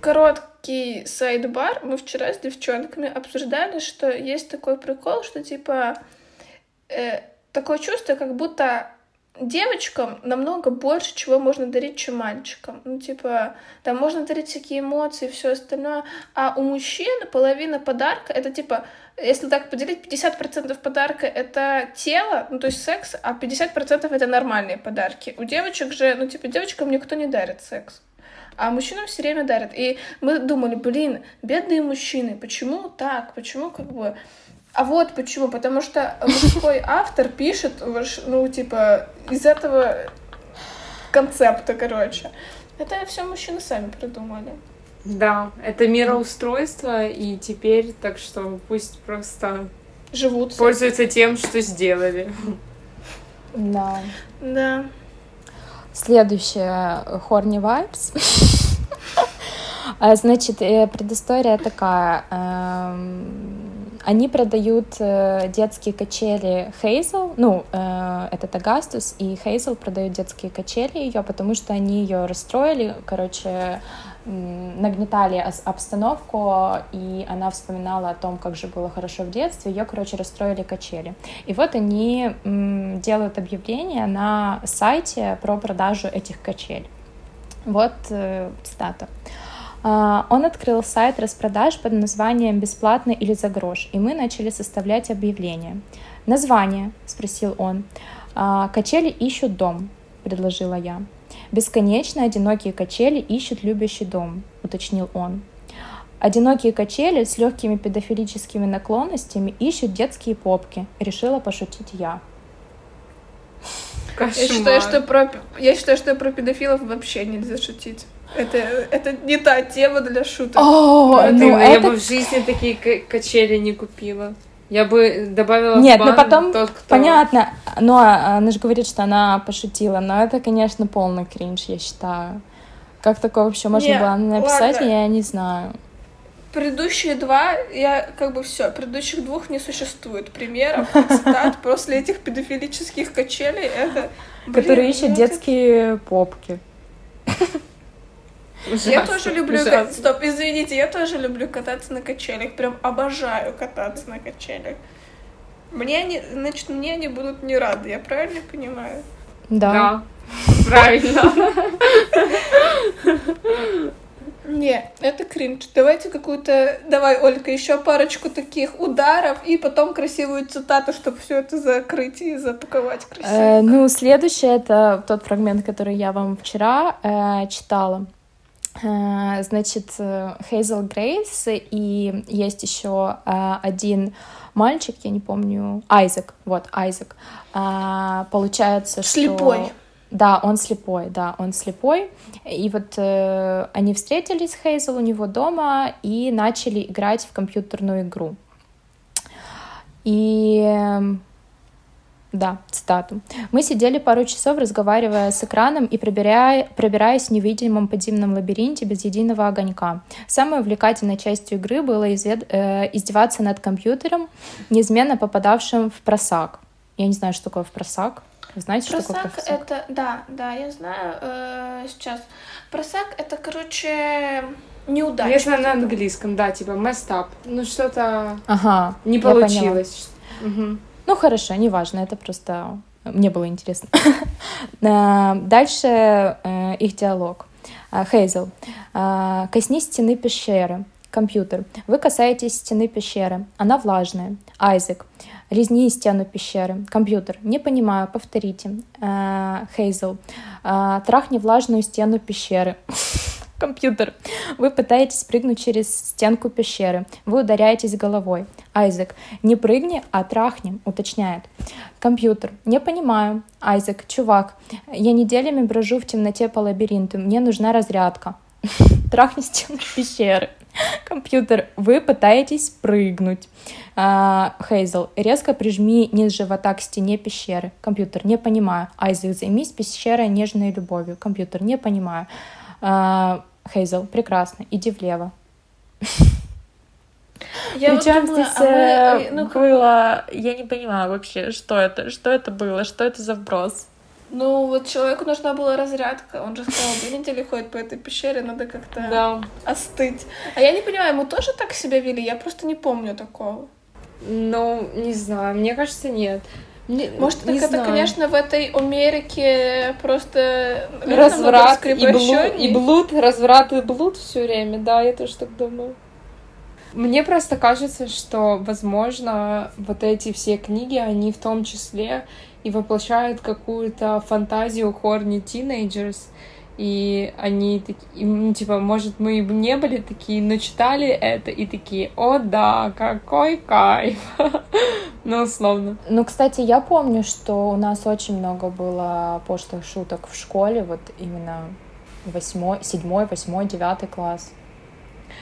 Короткий сайдбар. Мы вчера с девчонками обсуждали, что есть такой прикол, что типа э, такое чувство, как будто девочкам намного больше чего можно дарить, чем мальчикам. Ну, типа, там можно дарить всякие эмоции, все остальное. А у мужчин половина подарка это типа, если так поделить, 50% подарка это тело, ну, то есть секс, а 50% это нормальные подарки. У девочек же, ну, типа, девочкам никто не дарит секс. А мужчинам все время дарят. И мы думали, блин, бедные мужчины, почему так? Почему как бы а вот почему, потому что мужской автор пишет, ну, типа, из этого концепта, короче. Это все мужчины сами придумали. Да, это мироустройство, и теперь, так что пусть просто живут. Пользуются тем, что сделали. Да. Да. Следующее Horny Vibes. А, значит, э, предыстория такая. Они продают э, детские качели Хейзел, ну, э, это Тагастус, и Хейзел продают детские качели ее, потому что они ее расстроили, короче, нагнетали обстановку, и она вспоминала о том, как же было хорошо в детстве, ее, короче, расстроили качели. И вот они делают объявление на сайте про продажу этих качель. Вот э, цитата. А, он открыл сайт распродаж под названием «Бесплатно или за грош», и мы начали составлять объявление. «Название?» — спросил он. «А, «Качели ищут дом», — предложила я. «Бесконечно одинокие качели ищут любящий дом», — уточнил он. «Одинокие качели с легкими педофилическими наклонностями ищут детские попки», — решила пошутить я. Кошмар. Я считаю, что про, я считаю, что про педофилов вообще нельзя шутить. Это, это не та тема для шуток. О, ну, ну, это... Я бы в жизни такие качели не купила. Я бы добавила Нет, в ну потом, тот, кто... понятно, но она же говорит, что она пошутила, но это, конечно, полный кринж, я считаю. Как такое вообще можно Нет, было написать, ладно. я не знаю. Предыдущие два, я как бы все, предыдущих двух не существует примеров, цитат после этих педофилических качелей. Это, Которые ищут ну, детские попки. Ужасно, я тоже люблю... Ужасно. Стоп, извините, я тоже люблю кататься на качелях. Прям обожаю кататься на качелях. Мне они, значит, мне они будут не рады, я правильно понимаю? Да. Да, правильно. Не, это кринж. Давайте какую-то... Давай, Ольга, еще парочку таких ударов и потом красивую цитату, чтобы все это закрыть и запаковать красиво. Э, ну, следующее — это тот фрагмент, который я вам вчера э, читала. Э, значит, Хейзел Грейс, и есть еще э, один мальчик, я не помню, Айзек, вот, Айзек. Э, получается, Слепой. что... Да, он слепой, да, он слепой. И вот э, они встретились с Хейзел у него дома и начали играть в компьютерную игру. И да, цитату. «Мы сидели пару часов, разговаривая с экраном и пробирая, пробираясь в невидимом подземном лабиринте без единого огонька. Самой увлекательной частью игры было извед... э, издеваться над компьютером, неизменно попадавшим в просак». Я не знаю, что такое в просак. Вы знаете, просак что такое просак? это, да, да, я знаю э, сейчас. Просак это, короче, неудача. Я знаю на английском, да, типа messed up. Ну, что-то ага, не получилось. Угу. Ну, хорошо, неважно, это просто мне было интересно. Э, дальше э, их диалог. Э, Хейзел. Коснись стены пещеры. Компьютер. Вы касаетесь стены пещеры. Она влажная. Айзек. Лизни стену пещеры. Компьютер. Не понимаю, повторите. Хейзел. Трахни влажную стену пещеры. Компьютер. Вы пытаетесь прыгнуть через стенку пещеры. Вы ударяетесь головой. Айзек. Не прыгни, а трахни, уточняет. Компьютер. Не понимаю. Айзек. Чувак, я неделями брожу в темноте по лабиринту. Мне нужна разрядка. Трахни стену пещеры. Компьютер, вы пытаетесь прыгнуть. А, Хейзел, резко прижми низ живота к стене пещеры. Компьютер, не понимаю. Айзек, займись пещерой нежной любовью. Компьютер, не понимаю. А, Хейзел, прекрасно, иди влево. Я Причем вот здесь а мы, э, ну, было, я не понимаю вообще, что это, что это было, что это за вброс. Ну, вот человеку нужна была разрядка. Он же сказал, две недели ходит по этой пещере, надо как-то да. остыть. А я не понимаю, мы тоже так себя вели? Я просто не помню такого. Ну, не знаю, мне кажется, нет. Не, Может, не так знаю. это, конечно, в этой Америке просто разврат и блуд, и блуд, разврат и блуд все время, да, я тоже так думаю. Мне просто кажется, что, возможно, вот эти все книги, они в том числе и воплощают какую-то фантазию хорни teenagers, и они такие, ну, типа, может, мы не были такие, но читали это и такие, о да, какой кайф. ну, условно. Ну, кстати, я помню, что у нас очень много было пошлых шуток в школе, вот именно восьмой, седьмой, восьмой, девятый класс.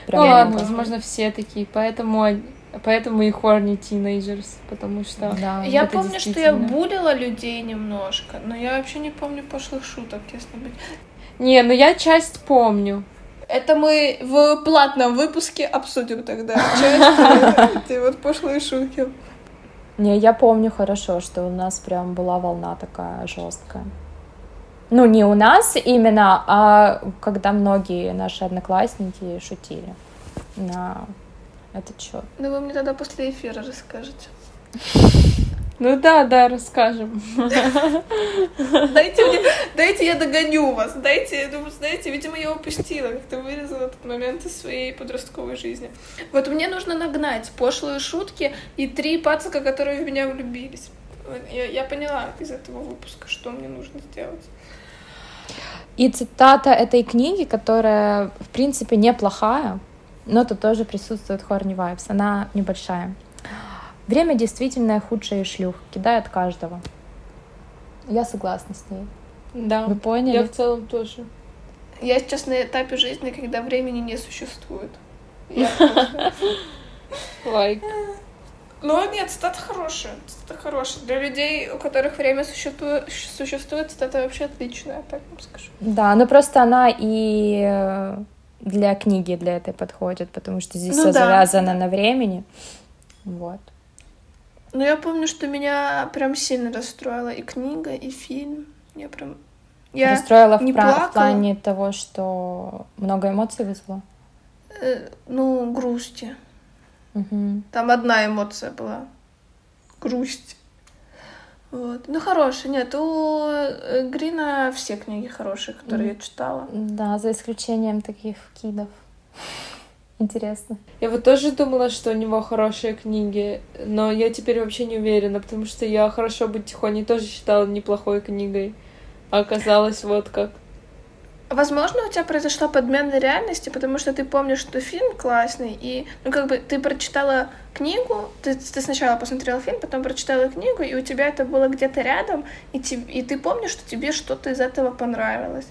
Прям ну ладно, возможно, все такие, поэтому Поэтому и horny teenagers, потому что... Да, я помню, действительно... что я булила людей немножко, но я вообще не помню пошлых шуток, если быть. Не, ну я часть помню. Это мы в платном выпуске обсудим тогда. Часть эти вот пошлые шутки. Не, я помню хорошо, что у нас прям была волна такая жесткая. Ну, не у нас именно, а когда многие наши одноклассники шутили на этот счет. Ну, вы мне тогда после эфира расскажете. Ну да, да, расскажем. Дайте мне, дайте я догоню вас, дайте, ну, знаете, видимо, я упустила, как-то вырезала этот момент из своей подростковой жизни. Вот мне нужно нагнать пошлые шутки и три пацака, которые в меня влюбились. Я, я поняла из этого выпуска, что мне нужно сделать. И цитата этой книги, которая, в принципе, неплохая, но тут тоже присутствует Horny Vibes. Она небольшая. Время действительно худшее шлюх, кидает каждого. Я согласна с ней. Да. Вы поняли? Я в целом тоже. Я сейчас на этапе жизни, когда времени не существует. Лайк. Ну, нет, цитата хорошая. Цитата хорошая. Для людей, у которых время существует, существует цитата вообще отличная, так вам скажу. Да, но просто она и для книги для этой подходит, потому что здесь ну, все да. завязано на времени. Вот. Ну, я помню, что меня прям сильно расстроила и книга, и фильм. Я прям... Я расстроила не в, плакала. в плане того, что много эмоций вызвало? Э, ну, грусти. Угу. Там одна эмоция была. Грусть. Вот. Ну, хорошая. Нет, у э, Грина все книги хорошие, которые mm. я читала. Да, за исключением таких кидов. Интересно. Я вот тоже думала, что у него хорошие книги, но я теперь вообще не уверена, потому что я «Хорошо быть тихоней» тоже считала неплохой книгой. А оказалось вот как. Возможно, у тебя произошла подмена реальности, потому что ты помнишь, что фильм классный, и, ну, как бы, ты прочитала книгу, ты, ты сначала посмотрела фильм, потом прочитала книгу, и у тебя это было где-то рядом, и, te, и ты помнишь, что тебе что-то из этого понравилось.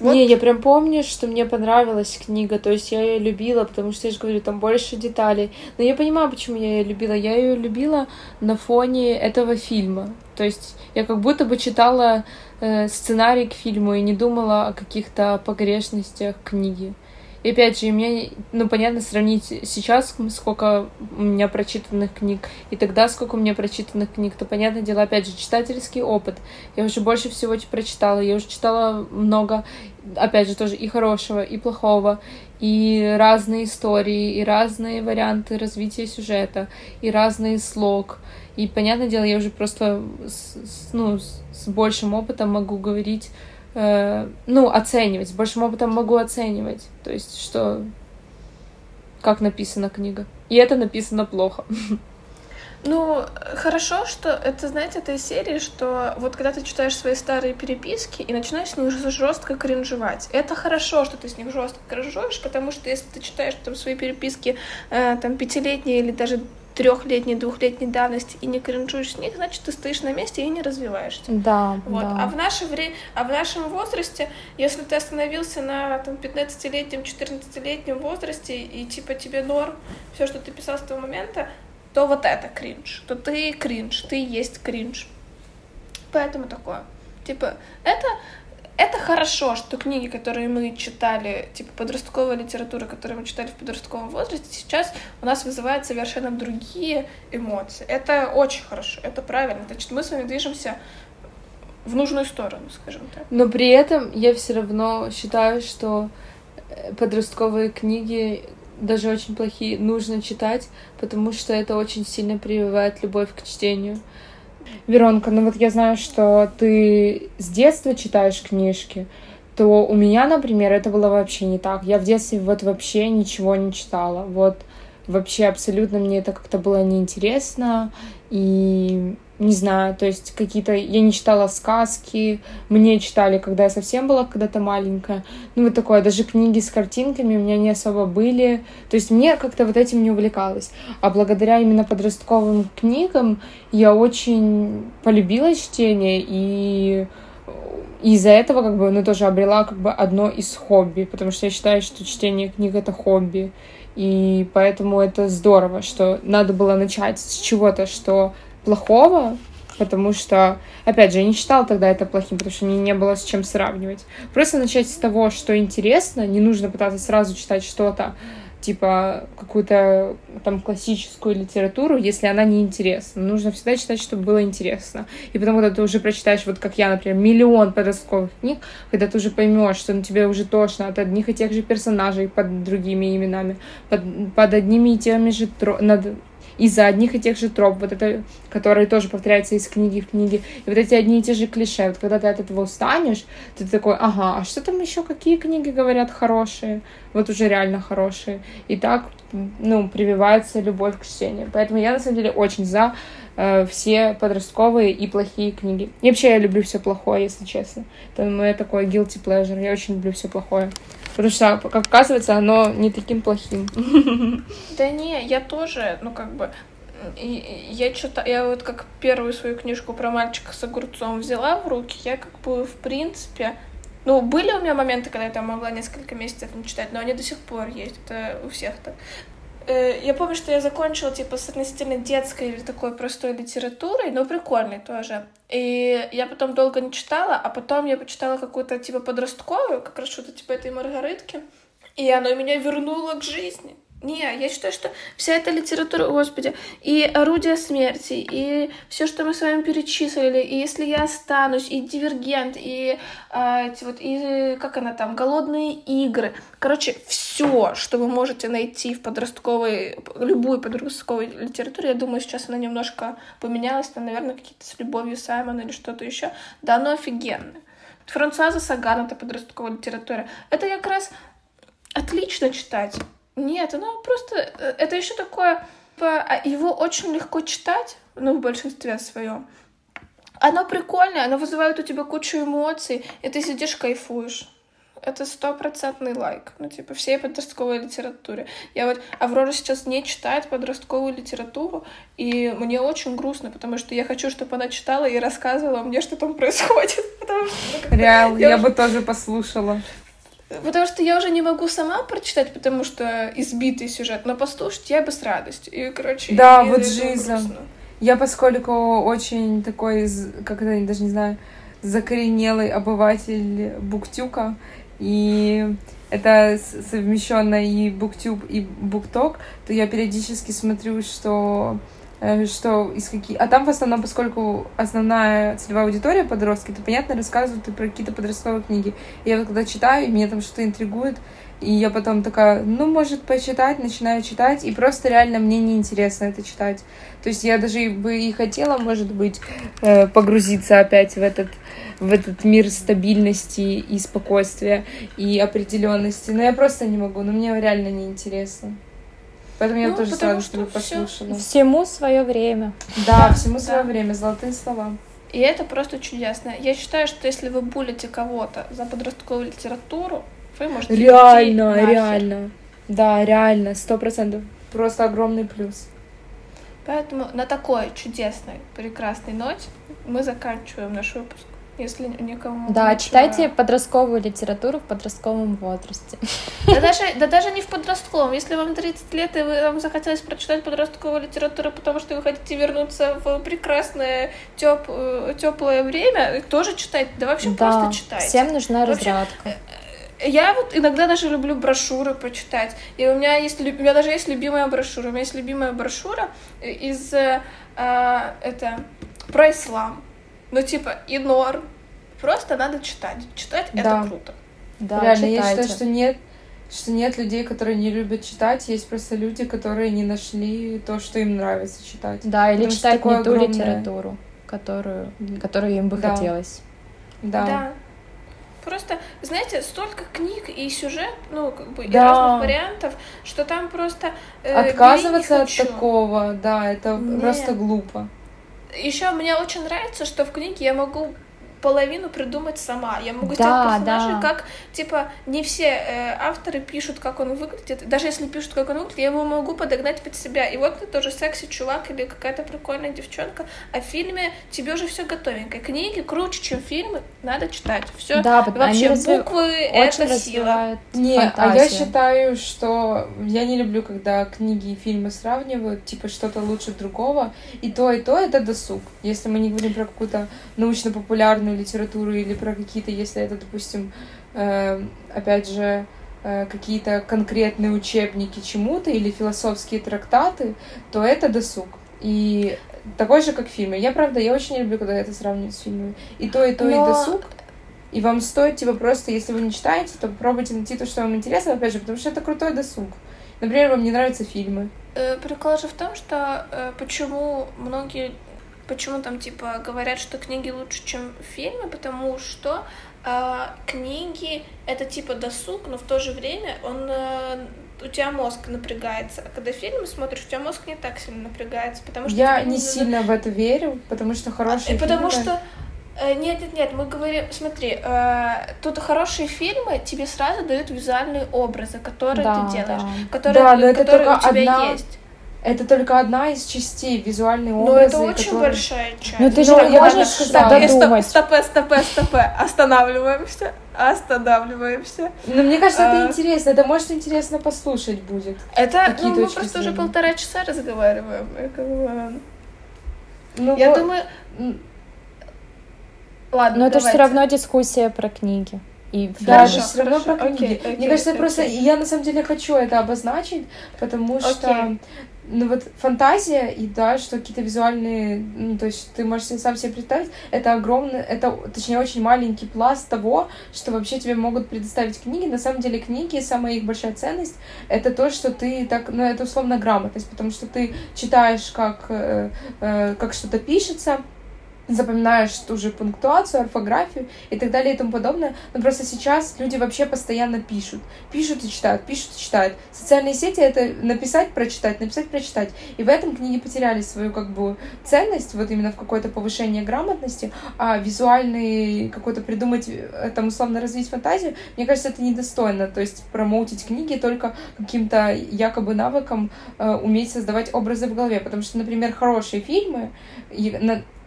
Вот. Не, я прям помню, что мне понравилась книга, то есть я ее любила, потому что я же говорю, там больше деталей. Но я понимаю, почему я ее любила. Я ее любила на фоне этого фильма. То есть я как будто бы читала э, сценарий к фильму и не думала о каких-то погрешностях книги. И опять же, мне, ну, понятно, сравнить сейчас, сколько у меня прочитанных книг, и тогда сколько у меня прочитанных книг, то, понятное дело, опять же, читательский опыт. Я уже больше всего прочитала, я уже читала много, опять же, тоже и хорошего, и плохого, и разные истории, и разные варианты развития сюжета, и разный слог. И, понятное дело, я уже просто с, ну, с большим опытом могу говорить э, ну, оценивать, с большим опытом могу оценивать. То есть, что как написана книга. И это написано плохо. Ну, хорошо, что это, знаете, этой серии, что вот когда ты читаешь свои старые переписки и начинаешь с них жестко кринжевать. Это хорошо, что ты с них жестко кринжуешь, потому что если ты читаешь там свои переписки э, там пятилетние или даже трехлетней, двухлетней давности и не кринжуешь с них, значит, ты стоишь на месте и не развиваешься. Да, вот. да. А в наше время, а в нашем возрасте, если ты остановился на там 15-летнем, 14-летнем возрасте и типа тебе норм все, что ты писал с того момента, то вот это кринж, то ты кринж, ты есть кринж. Поэтому такое. Типа, это это хорошо, что книги, которые мы читали, типа подростковая литература, которую мы читали в подростковом возрасте, сейчас у нас вызывает совершенно другие эмоции. Это очень хорошо, это правильно. Значит, мы с вами движемся в нужную сторону, скажем так. Но при этом я все равно считаю, что э, подростковые книги даже очень плохие нужно читать, потому что это очень сильно прививает любовь к чтению. Веронка, ну вот я знаю, что ты с детства читаешь книжки, то у меня, например, это было вообще не так. Я в детстве вот вообще ничего не читала. Вот вообще абсолютно мне это как-то было неинтересно. И не знаю, то есть какие-то... Я не читала сказки, мне читали, когда я совсем была когда-то маленькая. Ну, вот такое, даже книги с картинками у меня не особо были. То есть мне как-то вот этим не увлекалось. А благодаря именно подростковым книгам я очень полюбила чтение и из-за этого как бы, ну, тоже обрела как бы одно из хобби, потому что я считаю, что чтение книг — это хобби. И поэтому это здорово, что надо было начать с чего-то, что плохого, потому что, опять же, я не считала тогда это плохим, потому что мне не было с чем сравнивать. Просто начать с того, что интересно, не нужно пытаться сразу читать что-то, типа какую-то там классическую литературу, если она не интересна. Нужно всегда читать, чтобы было интересно. И потом, когда ты уже прочитаешь, вот как я, например, миллион подростковых книг, когда ты уже поймешь, что на тебе уже тошно от одних и тех же персонажей под другими именами, под, под одними и теми же тро... над из-за одних и тех же троп, вот это, которые тоже повторяются из книги в книге, и вот эти одни и те же клише, вот когда ты от этого устанешь, ты такой, ага, а что там еще, какие книги говорят хорошие, вот уже реально хорошие, и так, ну, прививается любовь к чтению, поэтому я, на самом деле, очень за э, все подростковые и плохие книги. И вообще я люблю все плохое, если честно. Это мое такое guilty pleasure, я очень люблю все плохое. Потому что, как оказывается, оно не таким плохим. Да не, я тоже, ну как бы, я что-то, я вот как первую свою книжку про мальчика с огурцом взяла в руки, я как бы, в принципе, ну, были у меня моменты, когда я там могла несколько месяцев не читать, но они до сих пор есть, это у всех так. Э, я помню, что я закончила, типа, с относительно детской или такой простой литературой, но прикольной тоже. И я потом долго не читала, а потом я почитала какую-то, типа, подростковую, как раз что-то типа этой Маргаритки, и оно меня вернуло к жизни. Не, я считаю, что вся эта литература, господи, и орудие смерти, и все, что мы с вами перечислили, и если я останусь, и дивергент, и э, эти вот, и как она там, голодные игры. Короче, все, что вы можете найти в подростковой, любой подростковой литературе, я думаю, сейчас она немножко поменялась, там, наверное, какие-то с любовью Саймона или что-то еще. Да, оно офигенное. Франсуаза Саган — это подростковая литература. Это как раз отлично читать. Нет, оно просто... Э, это еще такое... А, его очень легко читать, ну, в большинстве своем. Оно прикольное, оно вызывает у тебя кучу эмоций, и ты сидишь, кайфуешь. это стопроцентный лайк. Ну, типа, всей подростковой литературе. Я вот, Аврора сейчас не читает подростковую литературу, и мне очень грустно, потому что я хочу, чтобы она читала и рассказывала мне, что там происходит. Потому что, ну, Реал, я, я уже... бы тоже послушала. Потому что я уже не могу сама прочитать, потому что избитый сюжет, но послушать я бы с радостью. И, короче, да, вот жизнь. Я, поскольку очень такой, как это, даже не знаю, закоренелый обыватель Буктюка, и это совмещенно и Буктюб, и Букток, то я периодически смотрю, что что из каких... А там в основном, поскольку основная целевая аудитория подростки, то, понятно, рассказывают и про какие-то подростковые книги. И я вот когда читаю, и меня там что-то интригует, и я потом такая, ну, может, почитать, начинаю читать, и просто реально мне неинтересно это читать. То есть я даже бы и хотела, может быть, э, погрузиться опять в этот, в этот мир стабильности и спокойствия и определенности, но я просто не могу, но мне реально неинтересно. Поэтому ну, я тоже сразу что послушала. Всему свое время. Да, да всему да. свое время, золотые слова. И это просто чудесно. Я считаю, что если вы булите кого-то за подростковую литературу, вы можете Реально, реально. Да, реально, сто процентов. Просто огромный плюс. Поэтому на такой чудесной, прекрасной ноте мы заканчиваем наш выпуск если никому... Да, ничего... читайте подростковую литературу в подростковом возрасте. Да даже, да даже не в подростковом. Если вам 30 лет, и вы, вам захотелось прочитать подростковую литературу, потому что вы хотите вернуться в прекрасное, теп, э, теплое время, тоже читайте. Да вообще да, просто читайте. Всем нужна разрядка. Э, я вот иногда даже люблю брошюры почитать. И у меня есть, у меня даже есть любимая брошюра. У меня есть любимая брошюра из э, это про ислам. Ну, типа, и норм. Просто надо читать. Читать да. это круто. Да, Реально, читайте. я считаю, что нет, что нет людей, которые не любят читать, есть просто люди, которые не нашли то, что им нравится читать. Да, или Потому читать не ту огромное... литературу, которую, которую им бы да. хотелось. Да. да. Просто, знаете, столько книг и сюжет, ну, как бы, да. и разных вариантов, что там просто... Э, Отказываться от такого, да, это Нет. просто глупо. Еще мне очень нравится, что в книге я могу половину придумать сама. Я могу да, сделать персонажа, да. как, типа, не все э, авторы пишут, как он выглядит. Даже если пишут, как он выглядит, я его могу подогнать под себя. И вот ты тоже секси чувак или какая-то прикольная девчонка, а в фильме тебе уже все готовенькое. Книги круче, чем фильмы, надо читать. Все. Да, вообще они буквы это сила. Не, а я считаю, что я не люблю, когда книги и фильмы сравнивают, типа что-то лучше другого. И то, и то это досуг. Если мы не говорим про какую-то научно-популярную художественную литературу или про какие-то, если это, допустим, э, опять же, э, какие-то конкретные учебники чему-то или философские трактаты, то это досуг. И такой же, как фильмы. Я, правда, я очень не люблю, когда это сравнивают с фильмами. И то, и то, Но... и досуг. И вам стоит, типа, просто, если вы не читаете, то попробуйте найти то, что вам интересно, опять же, потому что это крутой досуг. Например, вам не нравятся фильмы. Э, прикол же в том, что э, почему многие Почему там, типа, говорят, что книги лучше, чем фильмы? Потому что э, книги — это, типа, досуг, но в то же время он... Э, у тебя мозг напрягается. А когда фильмы смотришь, у тебя мозг не так сильно напрягается, потому что... Я не нужно... сильно в это верю, потому что хорошие а, фильмы... Потому что... Э, нет, нет, нет, мы говорим, смотри, э, тут хорошие фильмы тебе сразу дают визуальные образы, которые да, ты делаешь, да. которые, да, но которые это у тебя одна... есть. Это только одна из частей визуальной образы. Но это очень которые... большая часть. Ну ты же не можешь сказать, додумать. Стопе, стопе, стопе. Останавливаемся. Останавливаемся. Ну, мне кажется, это а... интересно. Это может интересно послушать будет. Это, ну, мы просто зрения. уже полтора часа разговариваем. Ну, Я вот... думаю... Ладно, Но давайте. это же все равно дискуссия про книги. И да, это все равно про книги. Окей, окей, Мне кажется, окей. просто я на самом деле хочу это обозначить, потому что ну вот фантазия и да, что какие-то визуальные, ну то есть ты можешь сам себе представить, это огромный, это точнее очень маленький пласт того, что вообще тебе могут предоставить книги. На самом деле книги, самая их большая ценность, это то, что ты так, ну это условно грамотность, потому что ты читаешь, как, э, э, как что-то пишется, запоминаешь ту же пунктуацию, орфографию и так далее и тому подобное. Но просто сейчас люди вообще постоянно пишут. Пишут и читают, пишут и читают. Социальные сети — это написать, прочитать, написать, прочитать. И в этом книги потеряли свою как бы ценность, вот именно в какое-то повышение грамотности, а визуальный какой-то придумать, э, там, условно развить фантазию, мне кажется, это недостойно. То есть промоутить книги только каким-то якобы навыком э, уметь создавать образы в голове. Потому что, например, хорошие фильмы,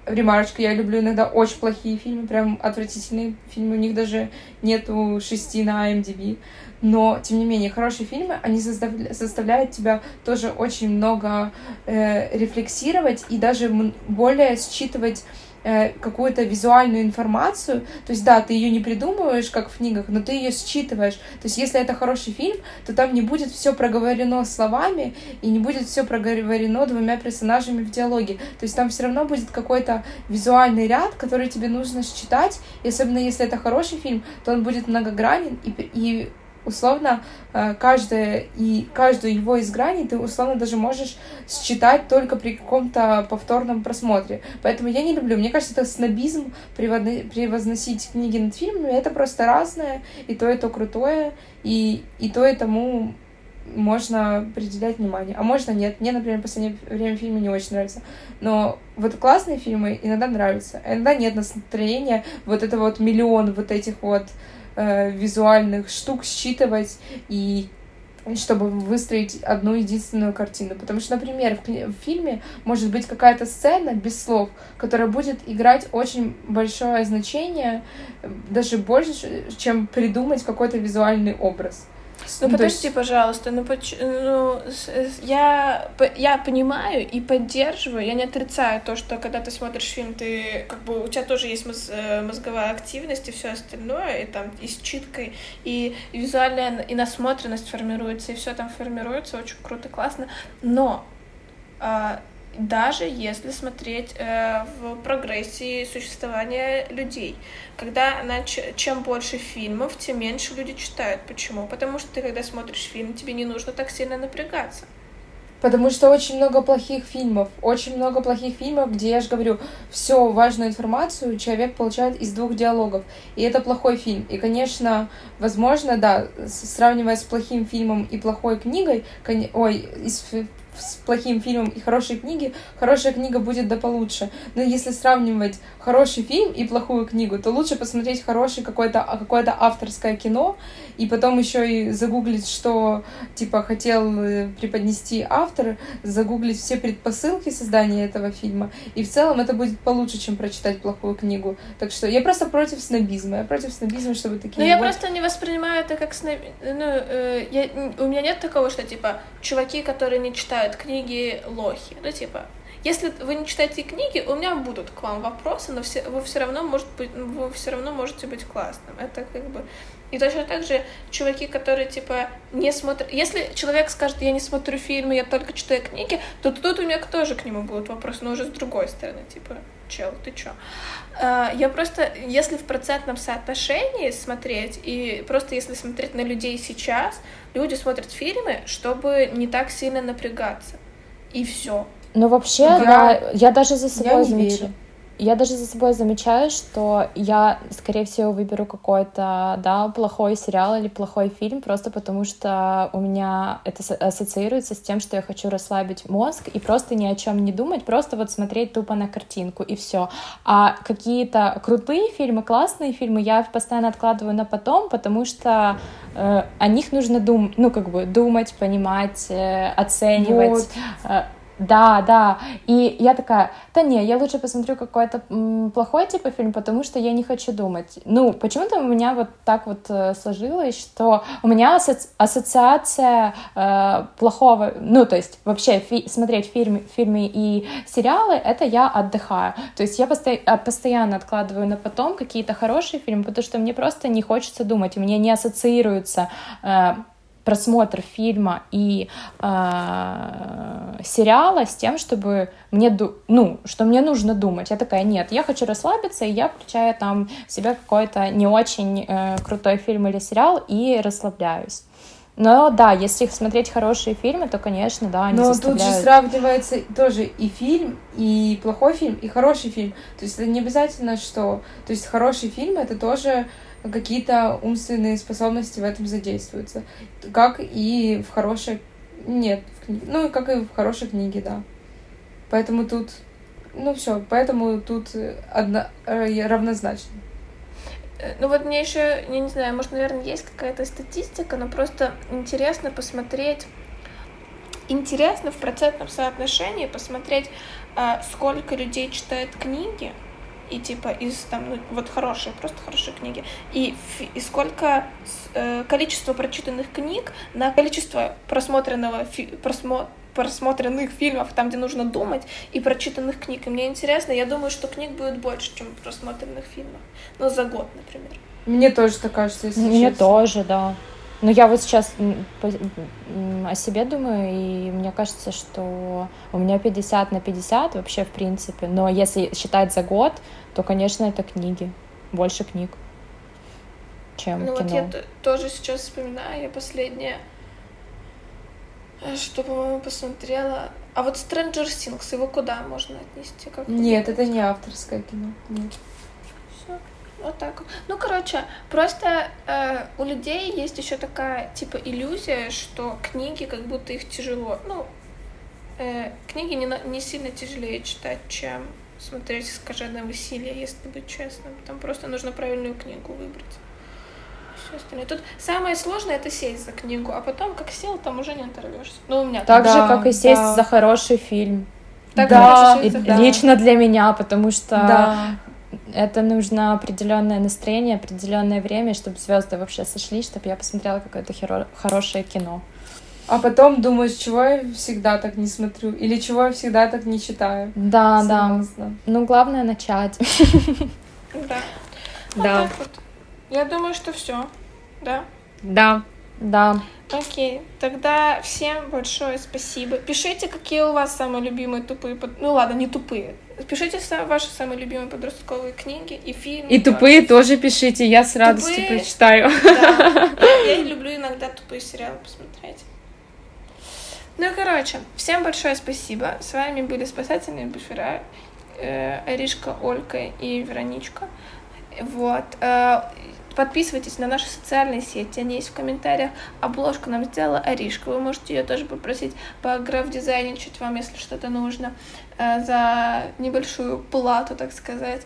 ремарочка, я люблю иногда очень плохие фильмы, прям отвратительные фильмы, у них даже нету шести на IMDb, но, тем не менее, хорошие фильмы, они заставля... заставляют тебя тоже очень много э, рефлексировать и даже более считывать какую-то визуальную информацию. То есть, да, ты ее не придумываешь, как в книгах, но ты ее считываешь. То есть, если это хороший фильм, то там не будет все проговорено словами и не будет все проговорено двумя персонажами в диалоге. То есть, там все равно будет какой-то визуальный ряд, который тебе нужно считать. И особенно если это хороший фильм, то он будет многогранен и, и условно э, каждое и каждую его из граней ты условно даже можешь считать только при каком-то повторном просмотре. Поэтому я не люблю. Мне кажется, это снобизм превозносить книги над фильмами. Это просто разное, и то, и то крутое, и, и то, и тому можно определять внимание. А можно нет. Мне, например, в последнее время фильмы не очень нравятся. Но вот классные фильмы иногда нравятся. Иногда нет настроения вот это вот миллион вот этих вот э, визуальных штук считывать и чтобы выстроить одну единственную картину. Потому что, например, в, в фильме может быть какая-то сцена без слов, которая будет играть очень большое значение, даже больше, чем придумать какой-то визуальный образ. Ну, ну подожди, есть... пожалуйста, ну, поч... ну я, я понимаю и поддерживаю, я не отрицаю то, что когда ты смотришь фильм, ты как бы у тебя тоже есть моз... Э, мозговая активность и все остальное, и там и с читкой, и визуальная и насмотренность формируется, и все там формируется, очень круто, классно, но а, даже если смотреть э, в прогрессии существования людей. Когда на, чем больше фильмов, тем меньше люди читают. Почему? Потому что ты, когда смотришь фильм, тебе не нужно так сильно напрягаться. Потому что очень много плохих фильмов, очень много плохих фильмов, где я же говорю, всю важную информацию человек получает из двух диалогов. И это плохой фильм. И, конечно, возможно, да, сравнивая с плохим фильмом и плохой книгой, ой, из с плохим фильмом и хорошей книги, хорошая книга будет да получше. Но если сравнивать хороший фильм и плохую книгу, то лучше посмотреть хороший какое-то какое авторское кино и потом еще и загуглить, что типа хотел э, преподнести автор, загуглить все предпосылки создания этого фильма. И в целом это будет получше, чем прочитать плохую книгу. Так что я просто против снобизма. Я против снобизма, чтобы такие. Ну я вот... просто не воспринимаю это как сноб... Ну, э, я... у меня нет такого, что типа чуваки, которые не читают книги, лохи. Ну типа если вы не читаете книги, у меня будут к вам вопросы, но все, вы все равно может быть, вы все равно можете быть классным. Это как бы и точно так же чуваки, которые, типа, не смотрят... Если человек скажет, я не смотрю фильмы, я только читаю книги, то тут у меня тоже к нему будут вопросы, но уже с другой стороны, типа, чел, ты чё? А, я просто, если в процентном соотношении смотреть, и просто если смотреть на людей сейчас, люди смотрят фильмы, чтобы не так сильно напрягаться. И все. Ну, вообще, я, да, я даже за собой замечаю. Я даже за собой замечаю, что я, скорее всего, выберу какой-то, да, плохой сериал или плохой фильм, просто потому что у меня это ассоциируется с тем, что я хочу расслабить мозг и просто ни о чем не думать, просто вот смотреть тупо на картинку и все. А какие-то крутые фильмы, классные фильмы я постоянно откладываю на потом, потому что э, о них нужно думать, ну, как бы думать, понимать, э, оценивать. Вот. Да, да. И я такая, да не, я лучше посмотрю какой-то плохой типа фильм, потому что я не хочу думать. Ну, почему-то у меня вот так вот э, сложилось, что у меня асоци ассоциация э, плохого, ну, то есть вообще фи смотреть фильм, фильмы и сериалы, это я отдыхаю. То есть я посто а, постоянно откладываю на потом какие-то хорошие фильмы, потому что мне просто не хочется думать, у меня не ассоциируется э, просмотр фильма и э, сериала с тем, чтобы мне, ну, что мне нужно думать. Я такая, нет, я хочу расслабиться, и я включаю там себе какой-то не очень э, крутой фильм или сериал и расслабляюсь. Но да, если смотреть хорошие фильмы, то, конечно, да, они Но заставляют... тут же сравнивается тоже и фильм, и плохой фильм, и хороший фильм. То есть это не обязательно, что... То есть хороший фильм — это тоже какие-то умственные способности в этом задействуются. Как и в хорошей... Нет, в кни... ну, как и в хорошей книге, да. Поэтому тут... Ну все, поэтому тут одно... Э, равнозначно. Э, ну вот мне еще, я не знаю, может, наверное, есть какая-то статистика, но просто интересно посмотреть, интересно в процентном соотношении посмотреть, а, сколько людей читает книги, и типа из там ну, вот хорошие просто хорошие книги. И и сколько э, количество прочитанных книг на количество просмотренного фи, просмо, просмотренных фильмов там где нужно думать и прочитанных книг. И мне интересно я думаю что книг будет больше чем просмотренных фильмов. Ну за год например. Мне тоже так кажется если мне честно. тоже да но я вот сейчас о себе думаю, и мне кажется, что у меня 50 на 50 вообще в принципе. Но если считать за год, то, конечно, это книги. Больше книг, чем ну, кино. вот я тоже сейчас вспоминаю, я последнее, э, что, по-моему, посмотрела. А вот Stranger Things, его куда можно отнести? Как Нет, это не авторское кино. Нет. Вот так. Ну, короче, просто э, у людей есть еще такая типа иллюзия, что книги как будто их тяжело. Ну, э, книги не, не сильно тяжелее читать, чем смотреть «Скаженное веселье», если быть честным. Там просто нужно правильную книгу выбрать. Все остальное. Тут самое сложное — это сесть за книгу, а потом, как сел, там уже не оторвешься. Ну, у меня так. Так да, же, как и сесть да. за хороший фильм. Так да, и, да, лично для меня, потому что да. Это нужно определенное настроение, определенное время, чтобы звезды вообще сошли, чтобы я посмотрела какое-то херо- хорошее кино. А потом думаешь, чего я всегда так не смотрю, или чего я всегда так не читаю. Да, Согласна. да. Ну, главное начать. Да. Да. Вот Я думаю, что все. Да? Да. Да. Окей, тогда всем большое спасибо. Пишите, какие у вас самые любимые тупые... Под... Ну ладно, не тупые. Пишите ваши самые любимые подростковые книги и фильмы. И тупые тоже пишите, я с радостью тупые... прочитаю. Да. Я, я люблю иногда тупые сериалы посмотреть. Ну, короче, всем большое спасибо. С вами были спасательные буфера, э, Аришка, Олька и Вероничка. Вот. Э, подписывайтесь на наши социальные сети, они есть в комментариях. Обложку нам сделала Аришка, вы можете ее тоже попросить по граф-дизайничать вам, если что-то нужно. Э, за небольшую плату, так сказать.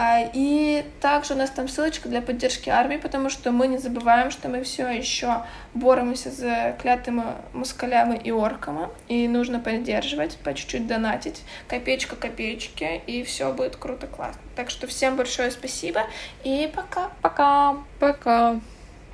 А, и также у нас там ссылочка для поддержки армии, потому что мы не забываем, что мы все еще боремся за клятыми москалями и орками, и нужно поддерживать, по чуть-чуть донатить, копеечка копеечки, и все будет круто, классно. Так что всем большое спасибо, и пока. Пока. Пока.